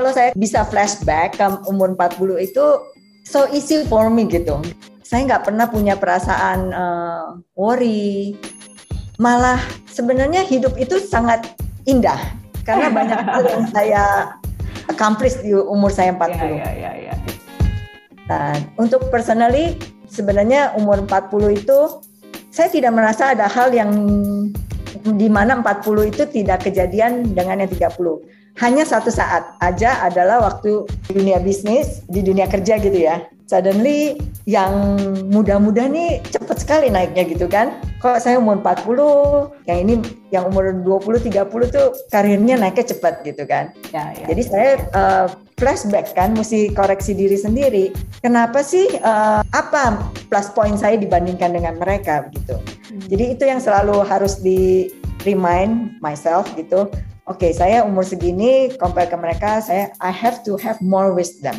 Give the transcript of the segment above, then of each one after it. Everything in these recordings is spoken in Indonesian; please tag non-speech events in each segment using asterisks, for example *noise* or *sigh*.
kalau saya bisa flashback ke umur 40 itu so easy for me gitu. Saya nggak pernah punya perasaan uh, worry. Malah sebenarnya hidup itu sangat indah karena *laughs* banyak hal yang saya accomplish di umur saya 40. Ya, ya, ya, ya. Nah, untuk personally sebenarnya umur 40 itu saya tidak merasa ada hal yang di mana 40 itu tidak kejadian dengan yang 30. Hanya satu saat aja adalah waktu dunia bisnis, di dunia kerja gitu ya suddenly yang muda-muda nih cepet sekali naiknya gitu kan. Kalau saya umur 40, yang ini yang umur 20 30 tuh karirnya naiknya cepat gitu kan. Ya, ya. Jadi saya uh, flashback kan mesti koreksi diri sendiri. Kenapa sih uh, apa plus point saya dibandingkan dengan mereka gitu. Hmm. Jadi itu yang selalu harus di remind myself gitu. Oke, okay, saya umur segini compare ke mereka, saya I have to have more wisdom.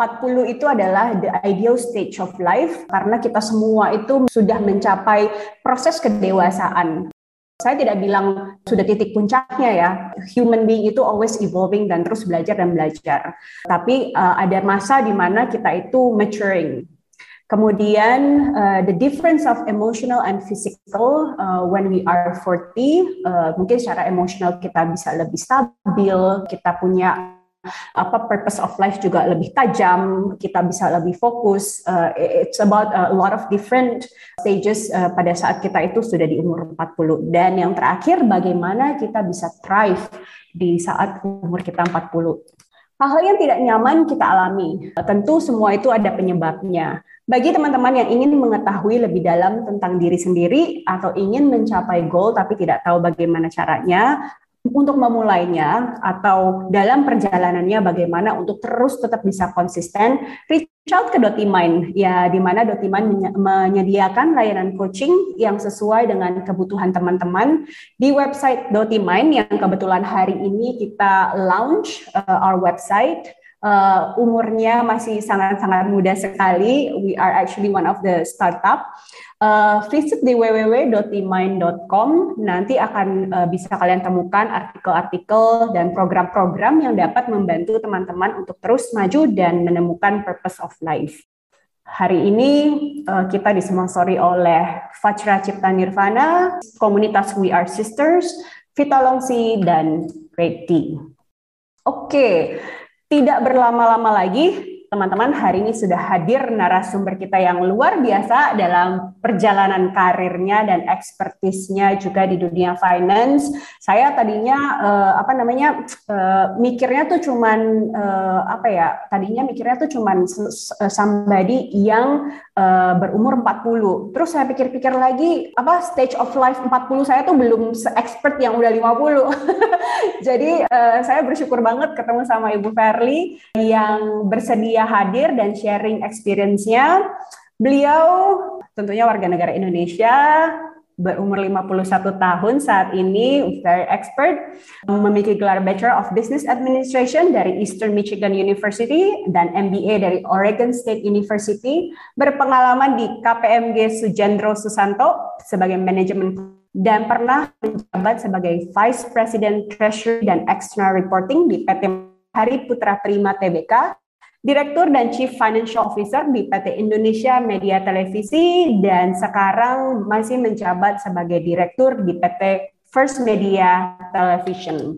40 itu adalah the ideal stage of life karena kita semua itu sudah mencapai proses kedewasaan. Saya tidak bilang sudah titik puncaknya ya. Human being itu always evolving dan terus belajar dan belajar. Tapi uh, ada masa di mana kita itu maturing. Kemudian uh, the difference of emotional and physical uh, when we are 40, uh, mungkin secara emosional kita bisa lebih stabil, kita punya apa purpose of life juga lebih tajam, kita bisa lebih fokus. Uh, it's about a lot of different stages uh, pada saat kita itu sudah di umur 40. Dan yang terakhir bagaimana kita bisa thrive di saat umur kita 40. Hal-hal yang tidak nyaman kita alami. Tentu semua itu ada penyebabnya. Bagi teman-teman yang ingin mengetahui lebih dalam tentang diri sendiri atau ingin mencapai goal tapi tidak tahu bagaimana caranya, untuk memulainya atau dalam perjalanannya bagaimana untuk terus tetap bisa konsisten, reach out ke Dotimind ya di mana Dotimind menyediakan layanan coaching yang sesuai dengan kebutuhan teman-teman. Di website Dotimind yang kebetulan hari ini kita launch uh, our website uh, umurnya masih sangat-sangat muda sekali. We are actually one of the startup. Uh, visit di www.imind.com. Nanti akan uh, bisa kalian temukan artikel-artikel dan program-program yang dapat membantu teman-teman untuk terus maju dan menemukan purpose of life. Hari ini uh, kita disponsori oleh Fajra Cipta Nirvana, komunitas We Are Sisters, Vita Longsi, dan Great. Oke, okay. Tidak berlama-lama lagi, teman-teman, hari ini sudah hadir narasumber kita yang luar biasa dalam perjalanan karirnya dan ekspertisnya juga di dunia finance. Saya tadinya uh, apa namanya uh, mikirnya tuh cuman uh, apa ya? Tadinya mikirnya tuh cuman somebody yang uh, berumur 40. Terus saya pikir-pikir lagi apa stage of life 40 saya tuh belum se-expert yang udah 50. *laughs* Jadi uh, saya bersyukur banget ketemu sama Ibu Verly yang bersedia hadir dan sharing experience-nya. Beliau tentunya warga negara Indonesia, berumur 51 tahun saat ini, very expert, memiliki gelar Bachelor of Business Administration dari Eastern Michigan University dan MBA dari Oregon State University, berpengalaman di KPMG Sujendro Susanto sebagai manajemen dan pernah menjabat sebagai Vice President Treasury dan External Reporting di PT Hari Putra Prima TBK Direktur dan Chief Financial Officer di PT Indonesia Media Televisi dan sekarang masih menjabat sebagai Direktur di PT First Media Television.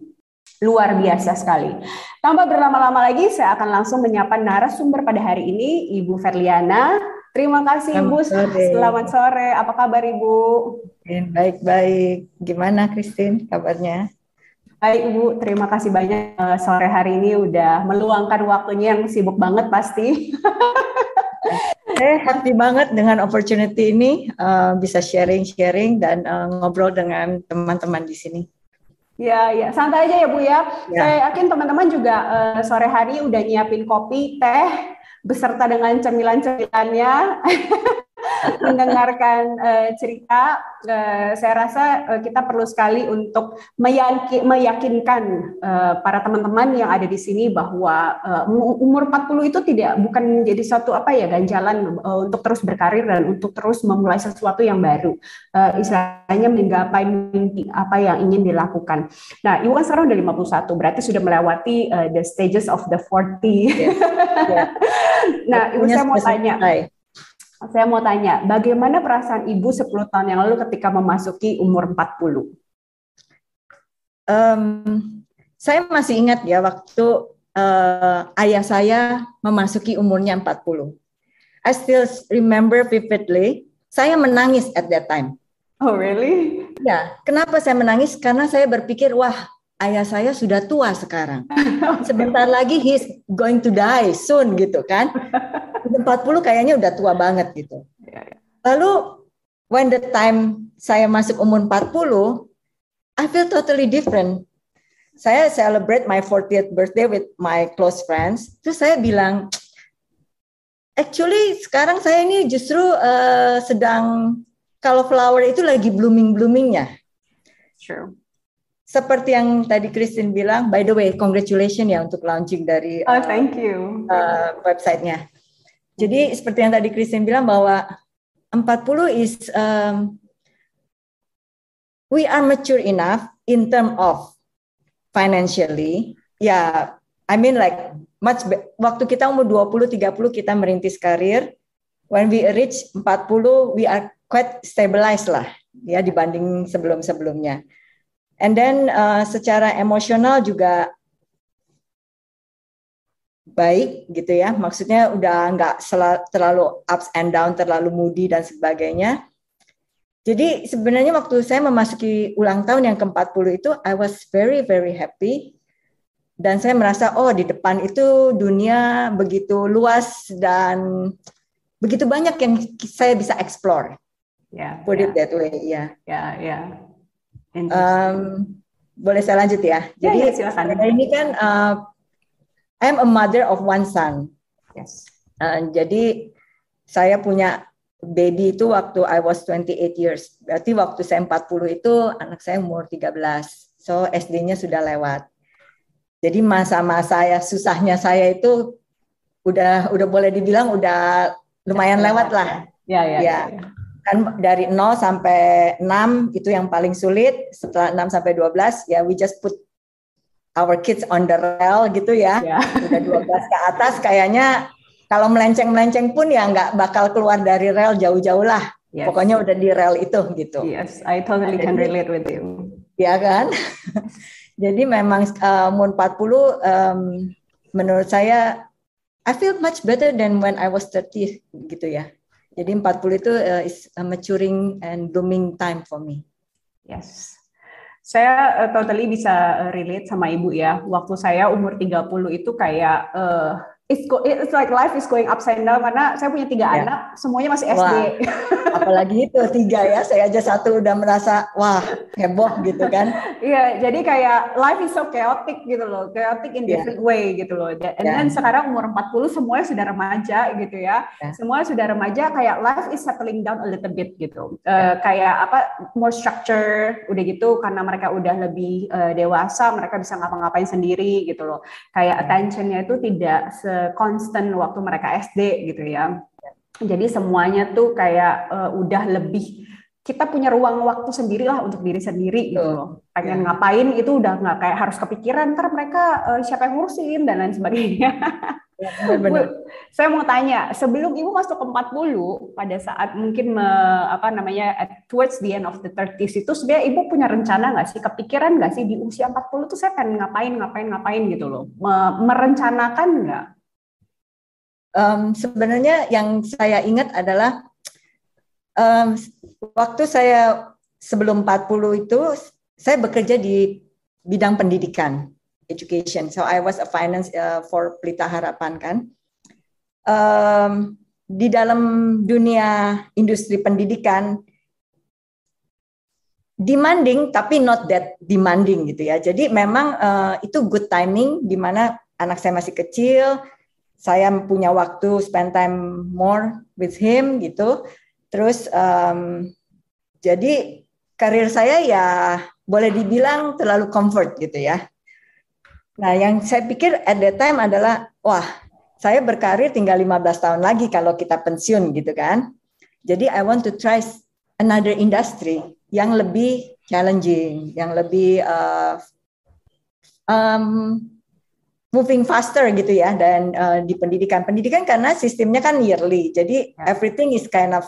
Luar biasa sekali. Tanpa berlama-lama lagi, saya akan langsung menyapa narasumber pada hari ini, Ibu Verliana. Terima kasih Ibu. Sore. Selamat sore. Apa kabar Ibu? Baik-baik. Gimana Christine kabarnya? Baik Ibu, terima kasih banyak uh, sore hari ini udah meluangkan waktunya yang sibuk banget pasti. Saya *laughs* happy banget dengan opportunity ini uh, bisa sharing-sharing dan uh, ngobrol dengan teman-teman di sini. Ya, ya, santai aja ya Bu ya. ya. Saya yakin teman-teman juga uh, sore hari udah nyiapin kopi, teh, beserta dengan cemilan-cemilannya. *laughs* mendengarkan uh, cerita. Uh, saya rasa uh, kita perlu sekali untuk meyakin, meyakinkan uh, para teman-teman yang ada di sini bahwa uh, umur 40 itu tidak bukan menjadi satu apa ya ganjalan uh, untuk terus berkarir dan untuk terus memulai sesuatu yang baru. Uh, istilahnya menggapai mimpi apa yang ingin dilakukan. Nah, Ibu kan sekarang udah 51, berarti sudah melewati uh, the stages of the 40. Yeah. yeah. nah, Ibu saya mau tanya. Saya mau tanya, bagaimana perasaan Ibu 10 tahun yang lalu ketika memasuki umur 40? Um, saya masih ingat ya waktu uh, ayah saya memasuki umurnya 40. I still remember vividly, saya menangis at that time. Oh really? Ya, kenapa saya menangis? Karena saya berpikir, wah ayah saya sudah tua sekarang. *laughs* Sebentar lagi he's going to die soon gitu kan. 40 kayaknya udah tua banget gitu. Ya, ya. Lalu when the time saya masuk umur 40, I feel totally different. Saya celebrate my 40th birthday with my close friends. Terus saya bilang, actually sekarang saya ini justru uh, sedang kalau flower itu lagi blooming bloomingnya. Sure seperti yang tadi Christine bilang, by the way, congratulations ya untuk launching dari oh, thank you. Uh, websitenya. Jadi seperti yang tadi Christine bilang bahwa 40 is um, we are mature enough in term of financially. Ya, yeah, I mean like much waktu kita umur 20 30 kita merintis karir. When we reach 40 we are quite stabilized lah ya dibanding sebelum-sebelumnya. And then uh, secara emosional juga baik gitu ya. Maksudnya udah nggak terlalu ups and down, terlalu moody dan sebagainya. Jadi sebenarnya waktu saya memasuki ulang tahun yang ke-40 itu I was very very happy dan saya merasa oh di depan itu dunia begitu luas dan begitu banyak yang saya bisa explore. Yeah, Put yeah. it that way, ya. Yeah. Yeah, yeah. Um, boleh saya lanjut ya. ya Jadi ya, silakan. ini kan uh, I'm a mother of one son. Yes. Uh, jadi saya punya baby itu waktu I was 28 years. Berarti waktu saya 40 itu anak saya umur 13. So SD-nya sudah lewat. Jadi masa-masa ya susahnya saya itu udah udah boleh dibilang udah lumayan lewat lah. Ya, ya, ya. ya. Kan dari 0 sampai 6 itu yang paling sulit. Setelah 6 sampai 12 ya we just put our kids on the rail gitu ya. Yeah. udah 12 ke atas kayaknya kalau melenceng-melenceng pun ya nggak bakal keluar dari rel jauh-jauh lah. Yes. pokoknya udah di rel itu gitu. Yes I totally can relate with you. Ya kan? *laughs* Jadi memang uh, umur 40 um, menurut saya I feel much better than when I was 30 gitu ya jadi 40 itu uh, is a maturing and blooming time for me. Yes. Saya uh, totally bisa relate sama ibu ya. Waktu saya umur 30 itu kayak uh, it's go, it's like life is going upside down karena saya punya tiga yeah. anak semuanya masih SD. Wah, *laughs* apalagi itu tiga ya, saya aja satu udah merasa wah heboh gitu kan. *laughs* Iya, yeah, jadi kayak life is so chaotic gitu loh, chaotic in yeah. different way gitu loh. Dan yeah. sekarang umur 40 semuanya sudah remaja gitu ya, yeah. semua sudah remaja kayak life is settling down a little bit gitu. Yeah. Uh, kayak apa more structure udah gitu karena mereka udah lebih uh, dewasa, mereka bisa ngapa-ngapain sendiri gitu loh. Kayak yeah. attentionnya itu tidak se constant waktu mereka SD gitu ya. Jadi semuanya tuh kayak uh, udah lebih kita punya ruang waktu sendiri lah untuk diri sendiri gitu loh. Pengen ya. ngapain itu udah nggak kayak harus kepikiran ntar mereka uh, siapa yang ngurusin dan lain sebagainya. Ya, benar, saya mau tanya, sebelum Ibu masuk ke 40 pada saat mungkin me, apa namanya at, towards the end of the 30s itu sebenarnya Ibu punya rencana nggak sih, kepikiran nggak sih di usia 40 tuh saya pengen ngapain, ngapain, ngapain gitu loh. Me, merencanakan nggak? Um, sebenarnya yang saya ingat adalah um, waktu saya sebelum 40 itu saya bekerja di bidang pendidikan education. So I was a finance uh, for Pelita Harapan kan. Um, di dalam dunia industri pendidikan demanding tapi not that demanding gitu ya. Jadi memang uh, itu good timing di mana anak saya masih kecil, saya punya waktu spend time more with him gitu. Terus um, jadi karir saya ya boleh dibilang terlalu comfort gitu ya. Nah, yang saya pikir at that time adalah wah, saya berkarir tinggal 15 tahun lagi kalau kita pensiun gitu kan. Jadi I want to try another industry yang lebih challenging, yang lebih uh, um, moving faster gitu ya dan uh, di pendidikan pendidikan karena sistemnya kan yearly jadi yeah. everything is kind of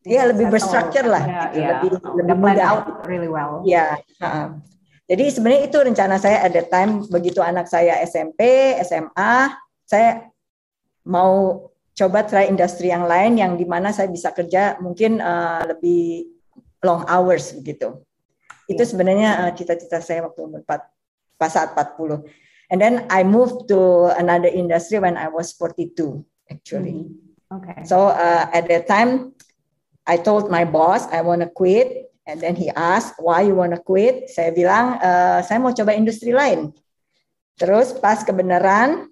ya lebih berstruktur lah yeah, gitu. yeah. lebih lebih mudah out really well ya yeah. uh, jadi sebenarnya itu rencana saya at that time begitu anak saya SMP SMA saya mau coba try industri yang lain yang di mana saya bisa kerja mungkin uh, lebih long hours begitu itu iya. sebenarnya uh, cita-cita saya waktu umur 4 pas saat 40 And then I moved to another industry when I was 42, actually. Mm-hmm. Okay. So uh, at that time, I told my boss I want to quit. And then he asked, why you want to quit? Saya bilang, uh, saya mau coba industri lain. Terus pas kebenaran,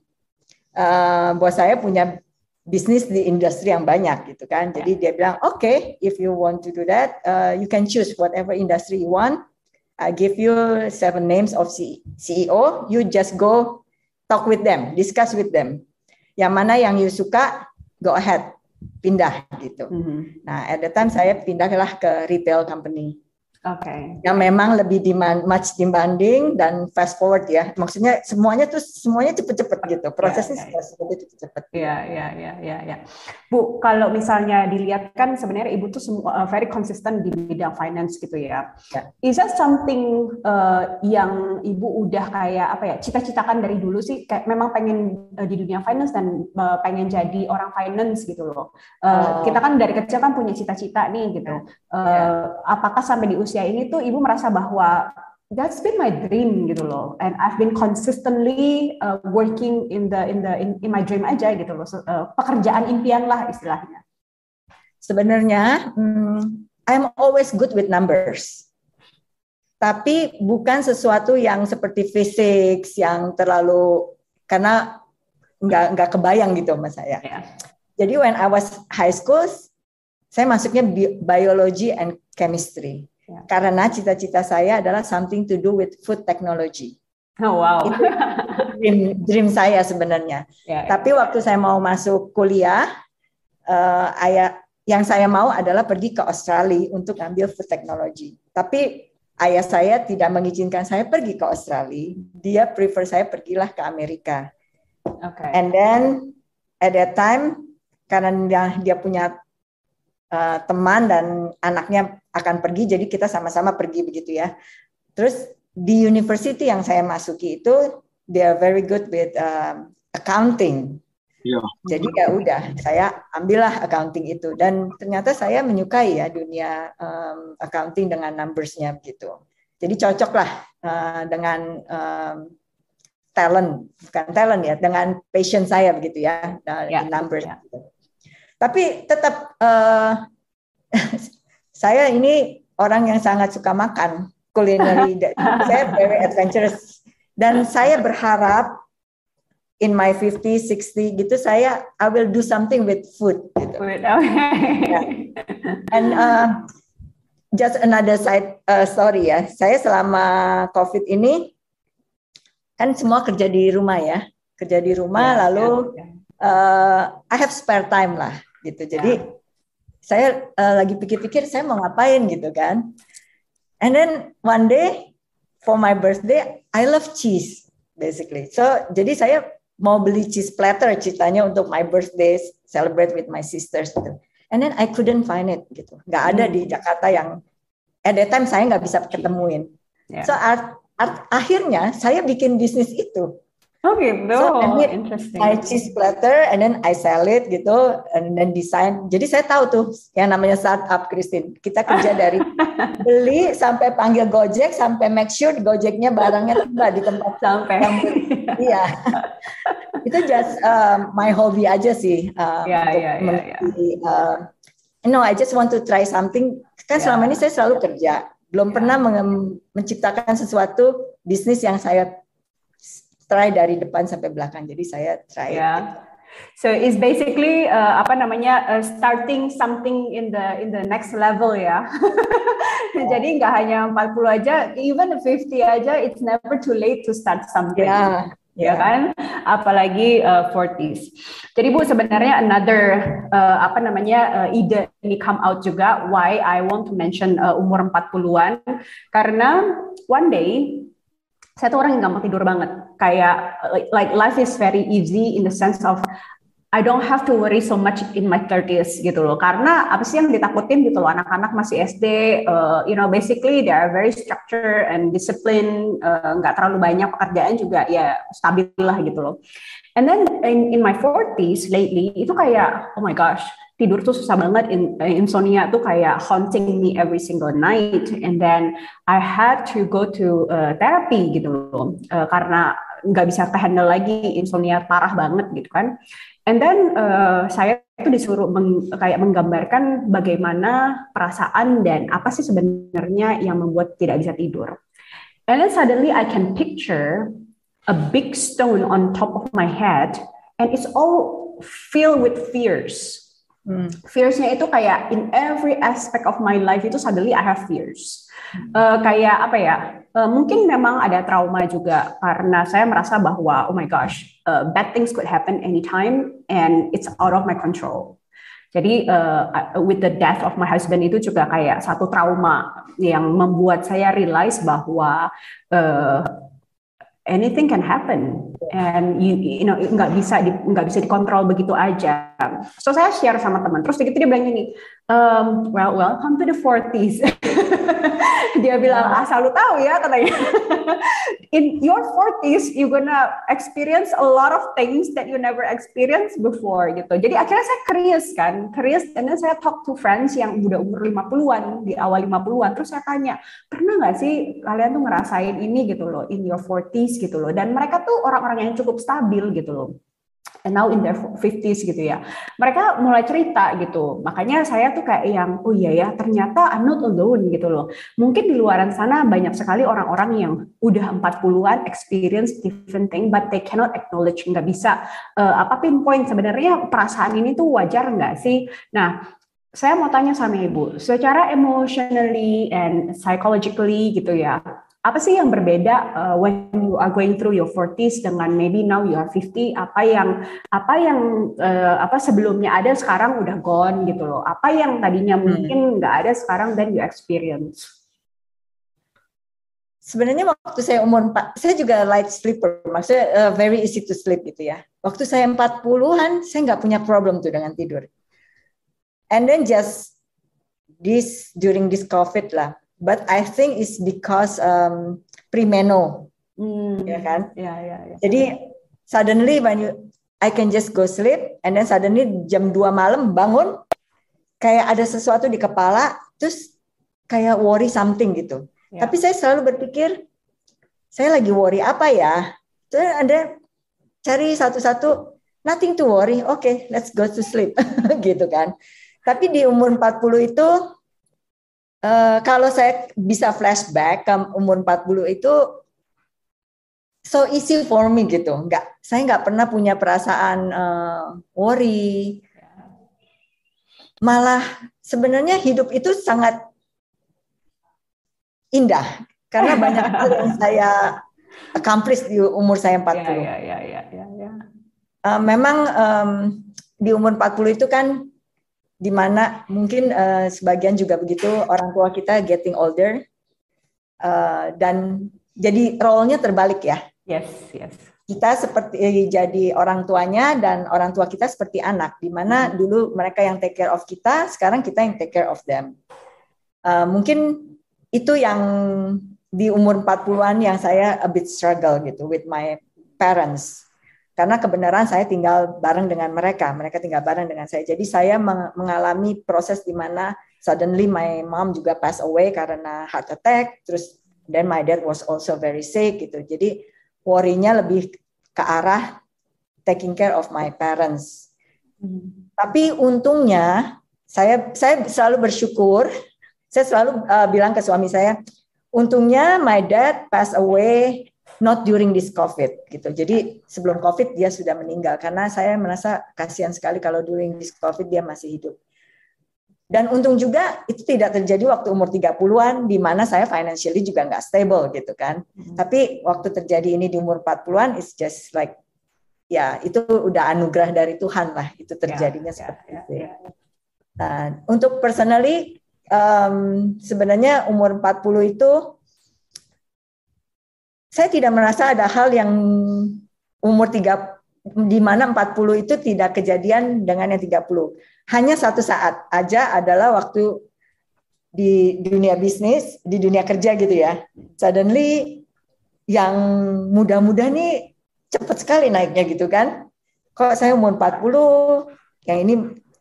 uh, bos saya punya bisnis di industri yang banyak gitu kan. Jadi dia bilang, oke, okay, if you want to do that, uh, you can choose whatever industry you want. I give you seven names of CEO, you just go talk with them, discuss with them. Yang mana yang you suka, go ahead, pindah gitu. Mm -hmm. Nah, at the time saya pindahlah ke retail company. Oke. Okay. Yang memang lebih demand, much dibanding dan fast forward ya. Maksudnya semuanya tuh semuanya cepet-cepet gitu. Prosesnya ya, ya. seperti cepet-cepet. Iya, iya, iya, iya, ya. Bu, kalau misalnya dilihat kan sebenarnya Ibu tuh semua uh, very consistent di bidang finance gitu ya. ya. Is that something uh, yang Ibu udah kayak apa ya, cita-citakan dari dulu sih kayak memang pengen uh, di dunia finance dan uh, pengen jadi orang finance gitu loh. Uh, oh. Kita kan dari kecil kan punya cita-cita nih gitu. Uh, ya. Apakah sampai di usia ini tuh ibu merasa bahwa that's been my dream gitu loh. And I've been consistently uh, working in the in the in, in my dream aja gitu loh. Uh, pekerjaan impian lah istilahnya. Sebenarnya hmm, I'm always good with numbers. Tapi bukan sesuatu yang seperti fisik yang terlalu karena nggak nggak kebayang gitu sama saya. Yeah. jadi when I was high school saya masuknya biology and chemistry Ya. Karena cita-cita saya adalah something to do with food technology. *laughs* Oh wow. Itu dream, dream saya sebenarnya. Ya, ya. Tapi waktu saya mau masuk kuliah, uh, ayah yang saya mau adalah pergi ke Australia untuk ambil food technology. Tapi ayah saya tidak mengizinkan saya pergi ke Australia. Dia prefer saya pergilah ke Amerika. Okay. And then at that time karena dia, dia punya uh, teman dan anaknya akan pergi, jadi kita sama-sama pergi begitu ya. Terus di university yang saya masuki itu, they are very good with um, accounting. Ya. Jadi ya udah, saya ambillah accounting itu dan ternyata saya menyukai ya dunia um, accounting dengan numbersnya gitu. Jadi cocok lah uh, dengan um, talent, bukan talent ya, dengan passion saya begitu ya, ya numbers. Ya. Tapi tetap uh, *laughs* saya ini orang yang sangat suka makan culinary. *laughs* saya very adventurous dan saya berharap in my 50, 60 gitu saya I will do something with food. Gitu. Food, okay. yeah. And uh, just another side uh, story ya. Saya selama COVID ini kan semua kerja di rumah ya, kerja di rumah yeah, lalu yeah, yeah. Uh, I have spare time lah gitu. Jadi yeah. saya uh, lagi pikir-pikir saya mau ngapain gitu kan. And then one day for my birthday I love cheese basically. So jadi saya mau beli cheese platter ceritanya untuk my birthday celebrate with my sisters gitu. And then I couldn't find it gitu. Gak ada hmm. di Jakarta yang at that time saya nggak bisa ketemuin. Yeah. So art, art, akhirnya saya bikin bisnis itu okay, no, so, interesting. I cheese platter and then I sell it gitu and then design. Jadi saya tahu tuh yang namanya startup Christine. Kita kerja dari *laughs* beli sampai panggil Gojek sampai make sure Gojeknya barangnya tiba di tempat *laughs* sampai. Yang, iya. Itu just uh, my hobby aja sih. Uh, yeah, untuk yeah, yeah, yeah. Uh, no, I just want to try something. Kan yeah. selama ini saya selalu kerja. Belum yeah. pernah menciptakan sesuatu bisnis yang saya try dari depan sampai belakang. Jadi saya try. Ya. So it's basically uh, apa namanya uh, starting something in the in the next level ya. *laughs* Jadi nggak hanya 40 aja, even 50 aja, it's never too late to start something. Yeah. Ya kan, apalagi uh, 40s. Jadi Bu sebenarnya another uh, apa namanya uh, ide ini come out juga why I want to mention uh, umur 40-an karena one day saya tuh orang yang gampang tidur banget. Kayak like life is very easy in the sense of I don't have to worry so much in my 30s gitu loh. Karena apa sih yang ditakutin gitu loh anak-anak masih SD, uh, you know basically they are very structured and discipline, uh, nggak terlalu banyak pekerjaan juga ya stabil lah gitu loh. And then in, in my 40s lately itu kayak oh my gosh tidur tuh susah banget in, eh, insomnia tuh kayak haunting me every single night and then I had to go to uh, therapy gitu loh uh, karena nggak bisa handle lagi insomnia parah banget gitu kan and then uh, saya itu disuruh meng, kayak menggambarkan bagaimana perasaan dan apa sih sebenarnya yang membuat tidak bisa tidur and then suddenly I can picture a big stone on top of my head and it's all filled with fears Hmm. Fearsnya itu kayak in every aspect of my life itu suddenly I have fears. Uh, kayak apa ya? Uh, mungkin memang ada trauma juga karena saya merasa bahwa oh my gosh, uh, bad things could happen anytime and it's out of my control. Jadi uh, with the death of my husband itu juga kayak satu trauma yang membuat saya realize bahwa uh, anything can happen and you you know nggak bisa nggak bisa dikontrol begitu aja. So saya share sama teman. Terus begitu dia bilang ini, um, well welcome to the 40s. *laughs* dia bilang ah selalu tahu ya katanya. *laughs* In your 40s you gonna experience a lot of things that you never experienced before gitu. Jadi akhirnya saya curious kan, curious dan saya talk to friends yang udah umur 50-an di awal 50-an. Terus saya tanya, pernah nggak sih kalian tuh ngerasain ini gitu loh in your 40s gitu loh. Dan mereka tuh orang-orang yang cukup stabil gitu loh. And now in their 50s gitu ya. Mereka mulai cerita gitu. Makanya saya tuh kayak yang, oh iya ya, ternyata I'm not alone gitu loh. Mungkin di luaran sana banyak sekali orang-orang yang udah 40-an experience different thing, but they cannot acknowledge, nggak bisa uh, apa pinpoint sebenarnya perasaan ini tuh wajar nggak sih? Nah, saya mau tanya sama ibu, secara emotionally and psychologically gitu ya, apa sih yang berbeda uh, when you are going through your 40s dengan maybe now you are 50 apa yang apa yang uh, apa sebelumnya ada sekarang udah gone gitu loh apa yang tadinya hmm. mungkin nggak ada sekarang then you experience Sebenarnya waktu saya umur 4, saya juga light sleeper, maksudnya uh, very easy to sleep gitu ya. Waktu saya 40-an, saya nggak punya problem tuh dengan tidur. And then just this during this COVID lah, but I think it's because um, premeno, hmm. ya kan? Ya, ya, ya. Jadi suddenly when you I can just go sleep and then suddenly jam 2 malam bangun kayak ada sesuatu di kepala terus kayak worry something gitu. Ya. Tapi saya selalu berpikir saya lagi worry apa ya? Terus Anda cari satu-satu nothing to worry. Oke, okay, let's go to sleep *laughs* gitu kan. Tapi di umur 40 itu Uh, kalau saya bisa flashback ke umur 40 itu so easy for me gitu. Enggak, saya nggak pernah punya perasaan uh, worry. Malah sebenarnya hidup itu sangat indah karena banyak *laughs* hal yang saya accomplish di umur saya 40. Ya, ya, ya, ya, ya, ya. Uh, memang um, di umur 40 itu kan di mana mungkin uh, sebagian juga begitu orang tua kita getting older uh, dan jadi role-nya terbalik ya. Yes, yes. Kita seperti jadi orang tuanya dan orang tua kita seperti anak, di mana hmm. dulu mereka yang take care of kita, sekarang kita yang take care of them. Uh, mungkin itu yang di umur 40-an yang saya a bit struggle gitu with my parents karena kebenaran saya tinggal bareng dengan mereka, mereka tinggal bareng dengan saya. Jadi saya mengalami proses di mana suddenly my mom juga pass away karena heart attack, terus then my dad was also very sick gitu. Jadi worry-nya lebih ke arah taking care of my parents. Hmm. Tapi untungnya saya saya selalu bersyukur. Saya selalu uh, bilang ke suami saya, untungnya my dad pass away not during this COVID gitu. Jadi sebelum COVID dia sudah meninggal karena saya merasa kasihan sekali kalau during this COVID dia masih hidup. Dan untung juga itu tidak terjadi waktu umur 30-an di mana saya financially juga nggak stable gitu kan. Hmm. Tapi waktu terjadi ini di umur 40-an it's just like ya itu udah anugerah dari Tuhan lah itu terjadinya yeah, seperti yeah, itu. Yeah, yeah. Nah, untuk personally um, sebenarnya umur 40 itu saya tidak merasa ada hal yang umur 3 di mana 40 itu tidak kejadian dengan yang 30. Hanya satu saat aja adalah waktu di dunia bisnis, di dunia kerja gitu ya. Suddenly yang muda-muda nih cepat sekali naiknya gitu kan. Kok saya umur 40, yang ini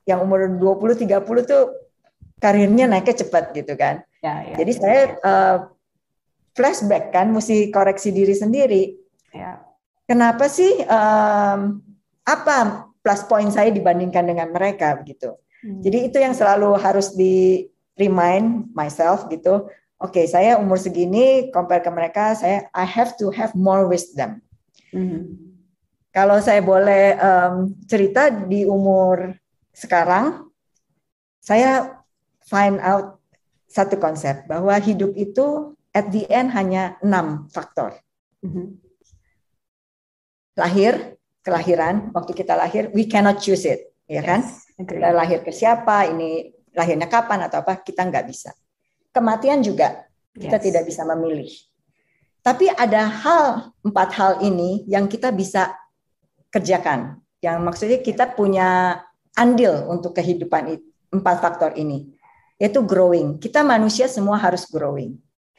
yang umur 20 30 tuh karirnya naiknya cepat gitu kan. Ya, ya, Jadi ya, saya ya. Uh, flashback kan mesti koreksi diri sendiri. Ya. Kenapa sih um, apa plus point saya dibandingkan dengan mereka begitu. Hmm. Jadi itu yang selalu harus di remind myself gitu. Oke, okay, saya umur segini compare ke mereka, saya I have to have more wisdom. Hmm. Kalau saya boleh um, cerita di umur sekarang, saya find out satu konsep bahwa hidup itu at the end hanya enam faktor. Hmm. Lahir, kelahiran, waktu kita lahir, we cannot choose it, ya kan? Kita lahir ke siapa, ini lahirnya kapan atau apa, kita nggak bisa. Kematian juga, kita yes. tidak bisa memilih. Tapi ada hal empat hal ini yang kita bisa kerjakan. Yang maksudnya kita punya andil untuk kehidupan empat faktor ini, yaitu growing. Kita manusia semua harus growing.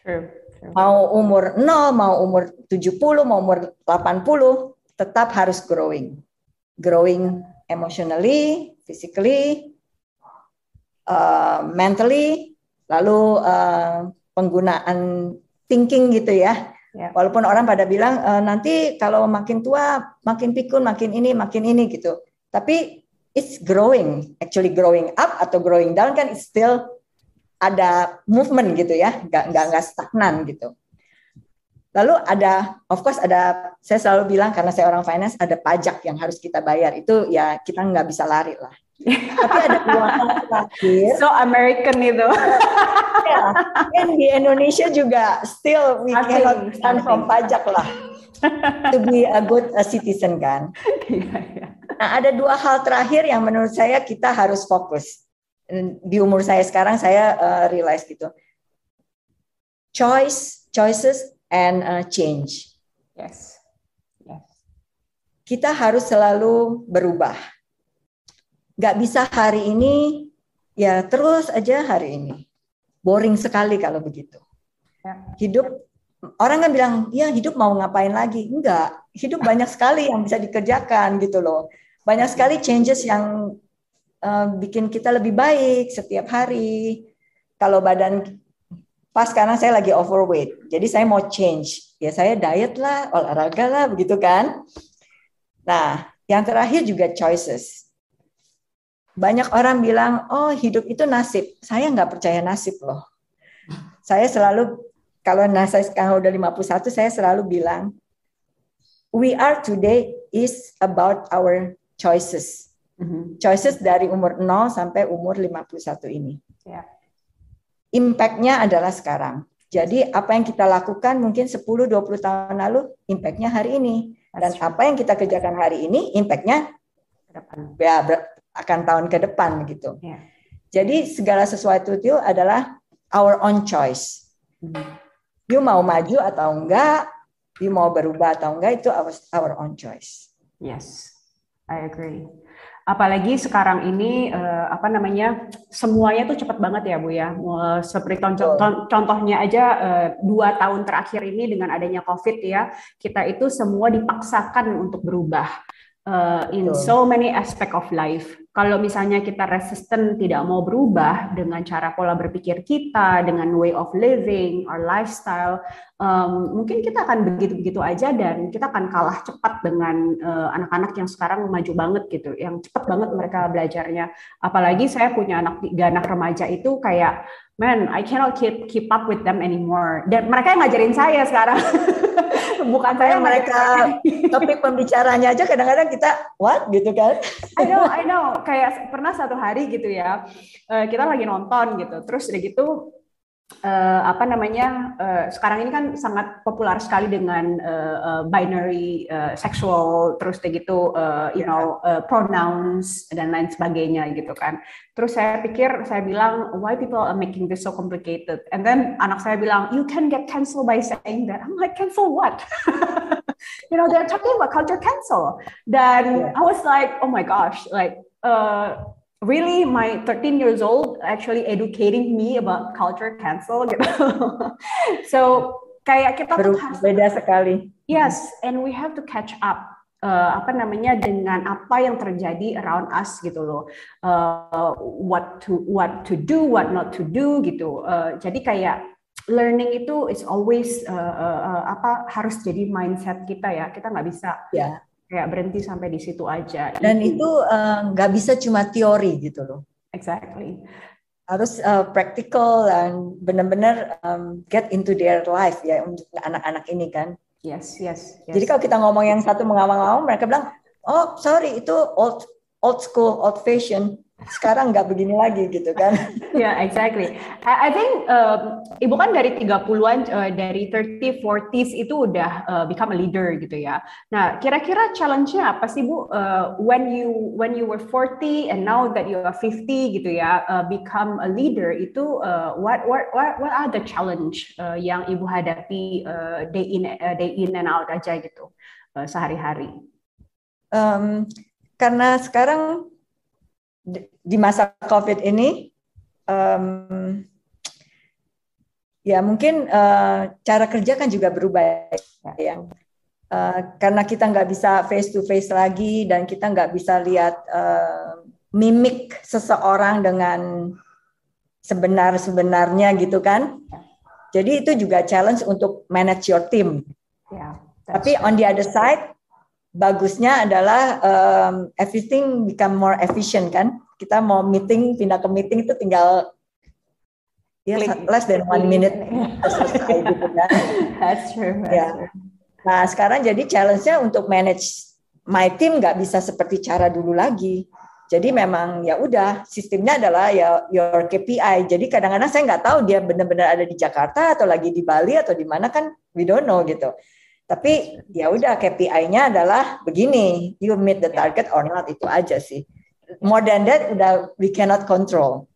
True. True. Mau umur 0, mau umur 70, mau umur 80, tetap harus growing. Growing emotionally, physically, uh, mentally, lalu uh, penggunaan thinking gitu ya Ya. Walaupun orang pada bilang e, nanti kalau makin tua makin pikun, makin ini, makin ini gitu. Tapi it's growing, actually growing up atau growing down kan it's still ada movement gitu ya, nggak nggak nggak stagnan gitu. Lalu ada, of course ada, saya selalu bilang karena saya orang finance ada pajak yang harus kita bayar itu ya kita nggak bisa lari lah. Tapi ada dua hal terakhir. So American itu. ya, dan di Indonesia juga still we Asing, cannot run from pajak lah. to be a good a citizen kan. *laughs* Iya, iya. Nah, ada dua hal terakhir yang menurut saya kita harus fokus. Di umur saya sekarang saya uh, realize gitu. Choice, choices and uh, change. Yes. Yes. Kita harus selalu berubah nggak bisa hari ini ya terus aja hari ini boring sekali kalau begitu ya. hidup orang kan bilang ya hidup mau ngapain lagi enggak hidup banyak sekali yang bisa dikerjakan gitu loh banyak sekali changes yang uh, bikin kita lebih baik setiap hari kalau badan pas sekarang saya lagi overweight jadi saya mau change ya saya diet lah olahraga lah begitu kan nah yang terakhir juga choices banyak orang bilang, oh hidup itu nasib. Saya nggak percaya nasib loh. Saya selalu, kalau saya sekarang udah 51, saya selalu bilang, we are today is about our choices. Mm-hmm. Choices dari umur 0 sampai umur 51 ini. Yeah. Impact-nya adalah sekarang. Jadi apa yang kita lakukan mungkin 10-20 tahun lalu, impact-nya hari ini. Dan apa yang kita kerjakan hari ini, impact-nya ya akan tahun ke depan gitu. Yeah. Jadi segala sesuatu itu adalah our own choice. Hmm. You mau maju atau enggak, you mau berubah atau enggak itu our, our own choice. Yes, I agree. Apalagi sekarang ini uh, apa namanya semuanya tuh cepat banget ya bu ya. Uh, seperti contoh, contohnya aja uh, dua tahun terakhir ini dengan adanya COVID ya, kita itu semua dipaksakan untuk berubah uh, in so many aspect of life. Kalau misalnya kita resisten tidak mau berubah dengan cara pola berpikir kita, dengan way of living, our lifestyle, um, mungkin kita akan begitu-begitu aja dan kita akan kalah cepat dengan uh, anak-anak yang sekarang maju banget gitu, yang cepat banget mereka belajarnya. Apalagi saya punya anak tiga anak remaja itu kayak man, I cannot keep keep up with them anymore. Dan mereka yang ngajarin saya sekarang. *laughs* Bukan saya mereka topik pembicaranya aja kadang-kadang kita what gitu kan. I know, *laughs* I know. Kayak pernah satu hari gitu ya. Eh, kita lagi nonton gitu. Terus udah gitu uh, apa namanya uh, sekarang ini kan sangat populer sekali dengan uh, uh, binary uh, sexual terus kayak gitu uh, you know uh, pronouns dan lain sebagainya gitu kan. Terus saya pikir saya bilang why people are making this so complicated? And then anak saya bilang you can get cancel by saying that. I'm like cancel what? *laughs* You know they're talking about culture cancel. Dan yeah. I was like oh my gosh like uh, really my 13 years old actually educating me about culture cancel *laughs* gitu. so kayak kita tuh harus beda sekali. Yes, and we have to catch up. Uh, apa namanya dengan apa yang terjadi around us gitu loh uh, what to what to do what not to do gitu uh, jadi kayak learning itu is always uh, uh, uh, apa harus jadi mindset kita ya kita nggak bisa yeah kayak berhenti sampai di situ aja. Dan itu eh, nggak uh, bisa cuma teori gitu loh. Exactly. Harus uh, practical dan benar-benar um, get into their life ya untuk anak-anak ini kan. Yes, yes, yes. Jadi kalau kita ngomong yang satu mengawang-awang, mereka bilang, oh sorry itu old old school, old fashion sekarang nggak begini lagi gitu kan. Ya, *laughs* yeah, exactly. I, I think um, Ibu kan dari 30-an uh, dari 30 40s itu udah uh, become a leader gitu ya. Nah, kira-kira challenge-nya apa sih Bu uh, when you when you were 40 and now that you are 50 gitu ya, uh, become a leader itu uh, what what what what are the challenge uh, yang Ibu hadapi uh, day in uh, day in and out aja gitu uh, sehari-hari? Um, karena sekarang di masa COVID ini um, ya mungkin uh, cara kerja kan juga berubah ya. Uh, karena kita nggak bisa face to face lagi dan kita nggak bisa lihat uh, mimik seseorang dengan sebenar sebenarnya gitu kan. Jadi itu juga challenge untuk manage your team. Yeah, tapi on the other side bagusnya adalah um, everything become more efficient kan. Kita mau meeting pindah ke meeting itu tinggal ya less than one minute selesai gitu kan. *laughs* That's true. That's ya. True. Nah sekarang jadi challenge-nya untuk manage my team nggak bisa seperti cara dulu lagi. Jadi memang ya udah sistemnya adalah ya your KPI. Jadi kadang-kadang saya nggak tahu dia benar-benar ada di Jakarta atau lagi di Bali atau di mana kan we don't know gitu. Tapi ya udah KPI-nya adalah begini, you meet the target or not itu aja sih. More than that udah we cannot control.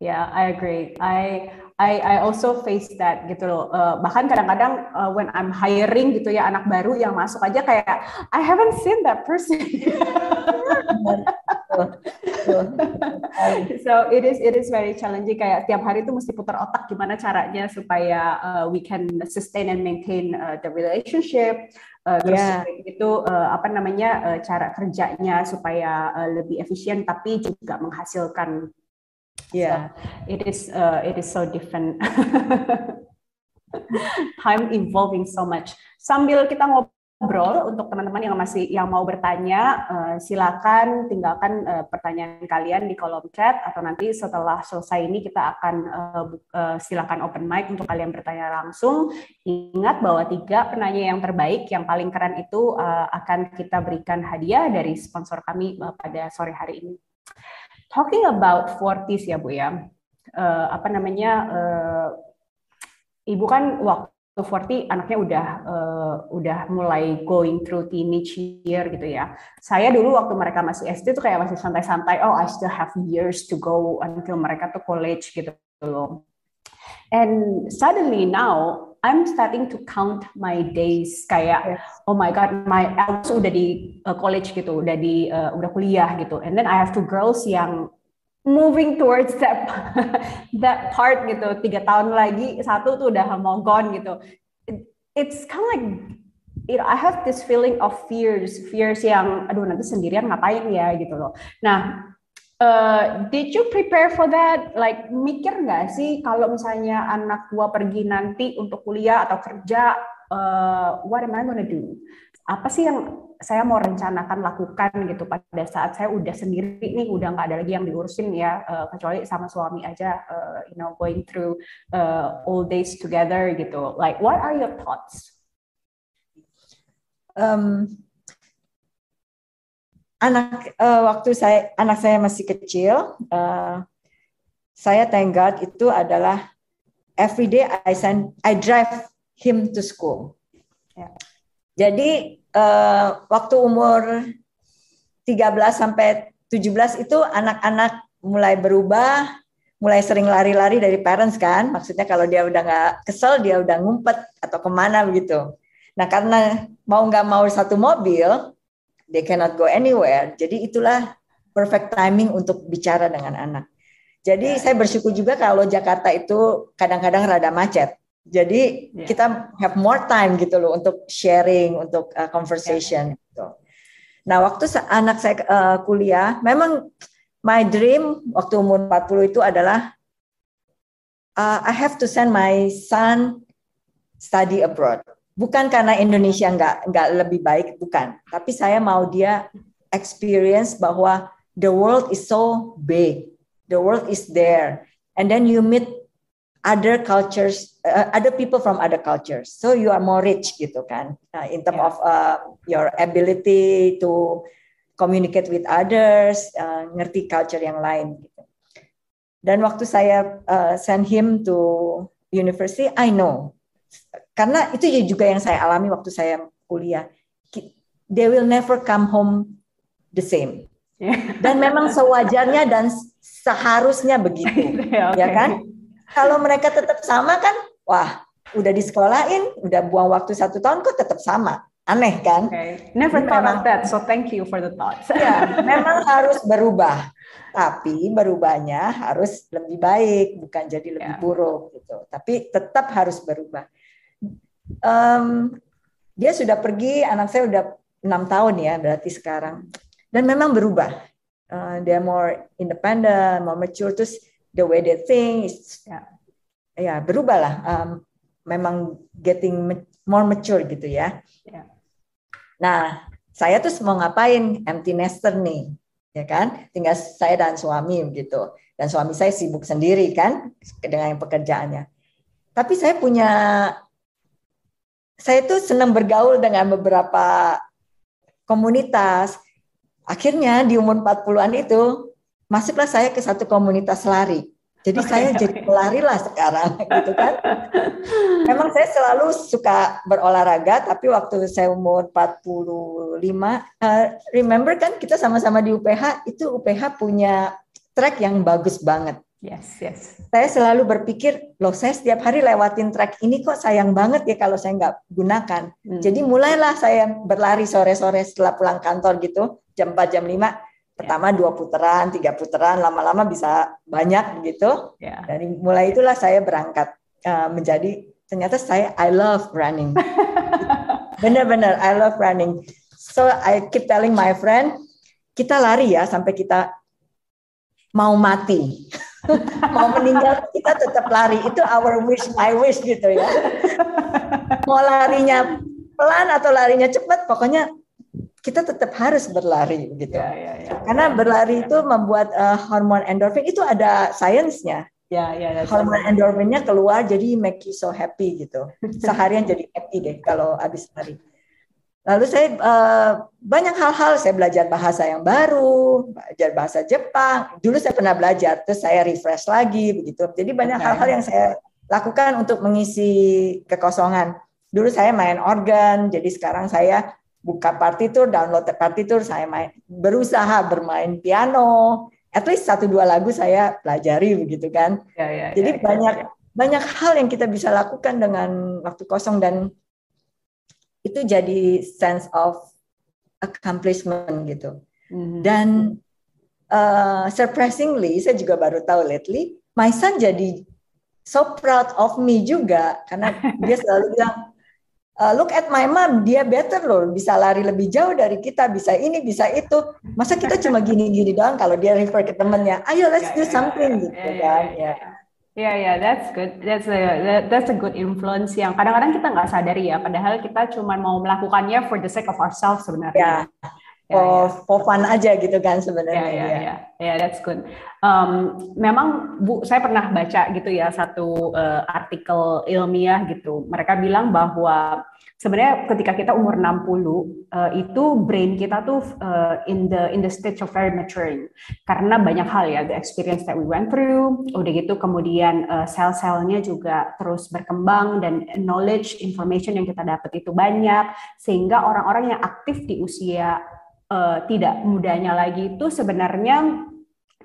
Yeah, I agree. I I I also face that gitu loh. Uh, bahkan kadang-kadang uh, when I'm hiring gitu ya anak baru yang masuk aja kayak I haven't seen that person. so it is it is very challenging kayak tiap hari itu mesti putar otak gimana caranya supaya uh, we can sustain and maintain uh, the relationship uh, terus yeah. itu uh, apa namanya uh, cara kerjanya supaya uh, lebih efisien tapi juga menghasilkan yeah. So, it is uh, it is so different. *laughs* Time evolving so much. Sambil kita ngobrol untuk teman-teman yang masih yang mau bertanya uh, silakan tinggalkan uh, pertanyaan kalian di kolom chat atau nanti setelah selesai ini kita akan uh, uh, silakan open mic untuk kalian bertanya langsung. Ingat bahwa tiga penanya yang terbaik yang paling keren itu uh, akan kita berikan hadiah dari sponsor kami uh, pada sore hari ini talking about 40s ya Bu ya uh, apa namanya uh, Ibu kan waktu 40 anaknya udah uh, udah mulai going through teenage year gitu ya. Saya dulu waktu mereka masih SD tuh kayak masih santai-santai, oh I still have years to go until mereka tuh college gitu loh. And suddenly now I'm starting to count my days kayak yes. oh my god my eldest udah di uh, college gitu, udah di uh, udah kuliah gitu. And then I have two girls yang moving towards that *laughs* that part gitu tiga tahun lagi satu tuh udah mau gone gitu It, it's kind of like it, I have this feeling of fears fears yang aduh nanti sendirian ngapain ya gitu loh nah uh, did you prepare for that? Like mikir nggak sih kalau misalnya anak gua pergi nanti untuk kuliah atau kerja uh, what am I gonna do? Apa sih yang saya mau rencanakan lakukan gitu pada saat saya udah sendiri nih udah nggak ada lagi yang diurusin ya uh, kecuali sama suami aja uh, you know going through uh, all days together gitu. Like what are your thoughts? Um, anak uh, waktu saya anak saya masih kecil uh, saya thank God itu adalah every day I send I drive him to school. Yeah. Jadi uh, waktu umur 13 sampai 17 itu anak-anak mulai berubah, mulai sering lari-lari dari parents kan. Maksudnya kalau dia udah nggak kesel, dia udah ngumpet atau ke mana begitu. Nah karena mau nggak mau satu mobil, they cannot go anywhere. Jadi itulah perfect timing untuk bicara dengan anak. Jadi ya. saya bersyukur juga kalau Jakarta itu kadang-kadang rada macet. Jadi yeah. kita have more time gitu loh untuk sharing, untuk uh, conversation. Yeah. Gitu. Nah waktu anak saya uh, kuliah, memang my dream waktu umur 40 itu adalah uh, I have to send my son study abroad. Bukan karena Indonesia nggak nggak lebih baik, bukan. Tapi saya mau dia experience bahwa the world is so big, the world is there, and then you meet other cultures, uh, other people from other cultures. So you are more rich gitu kan, uh, in terms yeah. of uh, your ability to communicate with others, uh, ngerti culture yang lain gitu. Dan waktu saya uh, send him to university, I know karena itu juga yang saya alami waktu saya kuliah. They will never come home the same. *laughs* Dan memang sewajarnya dan seharusnya begitu, *laughs* okay. ya kan? kalau mereka tetap sama kan, wah udah disekolahin, udah buang waktu satu tahun kok tetap sama. Aneh kan? Okay. Never thought memang, of that, so thank you for the thoughts. ya, *laughs* memang harus berubah. Tapi berubahnya harus lebih baik, bukan jadi lebih yeah. buruk gitu. Tapi tetap harus berubah. Um, dia sudah pergi, anak saya udah enam tahun ya, berarti sekarang. Dan memang berubah. Uh, dia more independent, more mature. Terus the way they think is ya, ya berubah lah. Um, memang getting more mature gitu ya. ya. Nah, saya tuh mau ngapain? Empty nester nih, ya kan? Tinggal saya dan suami gitu. Dan suami saya sibuk sendiri kan dengan pekerjaannya. Tapi saya punya saya tuh senang bergaul dengan beberapa komunitas. Akhirnya di umur 40-an itu masuklah saya ke satu komunitas lari. Jadi okay, saya okay. jadi pelari lah sekarang *laughs* gitu kan. Memang saya selalu suka berolahraga tapi waktu saya umur 45 uh, remember kan kita sama-sama di UPH itu UPH punya track yang bagus banget. Yes, yes. Saya selalu berpikir, loh saya setiap hari lewatin track ini kok sayang banget ya kalau saya nggak gunakan. Hmm. Jadi mulailah saya berlari sore-sore setelah pulang kantor gitu, jam 4, jam 5 pertama dua putaran, tiga putaran, lama-lama bisa banyak gitu. Yeah. Dari mulai itulah saya berangkat uh, menjadi ternyata saya I love running. *laughs* Benar-benar I love running. So I keep telling my friend, kita lari ya sampai kita mau mati. *laughs* mau meninggal kita tetap lari. Itu our wish, my wish gitu ya. *laughs* mau larinya pelan atau larinya cepat, pokoknya kita tetap harus berlari gitu. Ya, ya, ya, Karena berlari itu membuat uh, hormon endorfin itu ada sainsnya. Ya, ya, ya, hormon endorfinnya keluar jadi make you so happy gitu. *laughs* Seharian jadi happy deh kalau habis lari. Lalu saya uh, banyak hal-hal saya belajar bahasa yang baru, belajar bahasa Jepang. Dulu saya pernah belajar, terus saya refresh lagi begitu. Jadi banyak hal-hal yang saya lakukan untuk mengisi kekosongan. Dulu saya main organ, jadi sekarang saya buka partitur, download partitur, saya main berusaha bermain piano, at least satu dua lagu saya pelajari begitu kan. Ya, ya, Jadi ya, ya banyak ya. banyak hal yang kita bisa lakukan dengan waktu kosong dan itu jadi sense of accomplishment gitu. Mm-hmm. Dan uh, surprisingly, saya juga baru tahu lately, my son jadi so proud of me juga karena dia selalu bilang uh, look at my mom, dia better loh, bisa lari lebih jauh dari kita, bisa ini, bisa itu. Masa kita cuma gini-gini doang kalau dia refer ke temennya, ayo let's do something gitu kan. Ya. Ya yeah, ya, yeah, that's good. That's a that, that's a good influence yang kadang-kadang kita nggak sadari ya. Padahal kita cuma mau melakukannya for the sake of ourselves sebenarnya. Yeah for, yeah, yeah. for fun aja gitu kan sebenarnya. Ya, ya, ya, ya, that's good. Um, memang Bu, saya pernah baca gitu ya satu uh, artikel ilmiah gitu. Mereka bilang bahwa sebenarnya ketika kita umur 60 uh, itu brain kita tuh uh, in the in the stage of very maturing karena banyak hal ya the experience that we went through. Udah gitu kemudian uh, sel-selnya juga terus berkembang dan knowledge information yang kita dapat itu banyak sehingga orang-orang yang aktif di usia uh, tidak mudanya lagi itu sebenarnya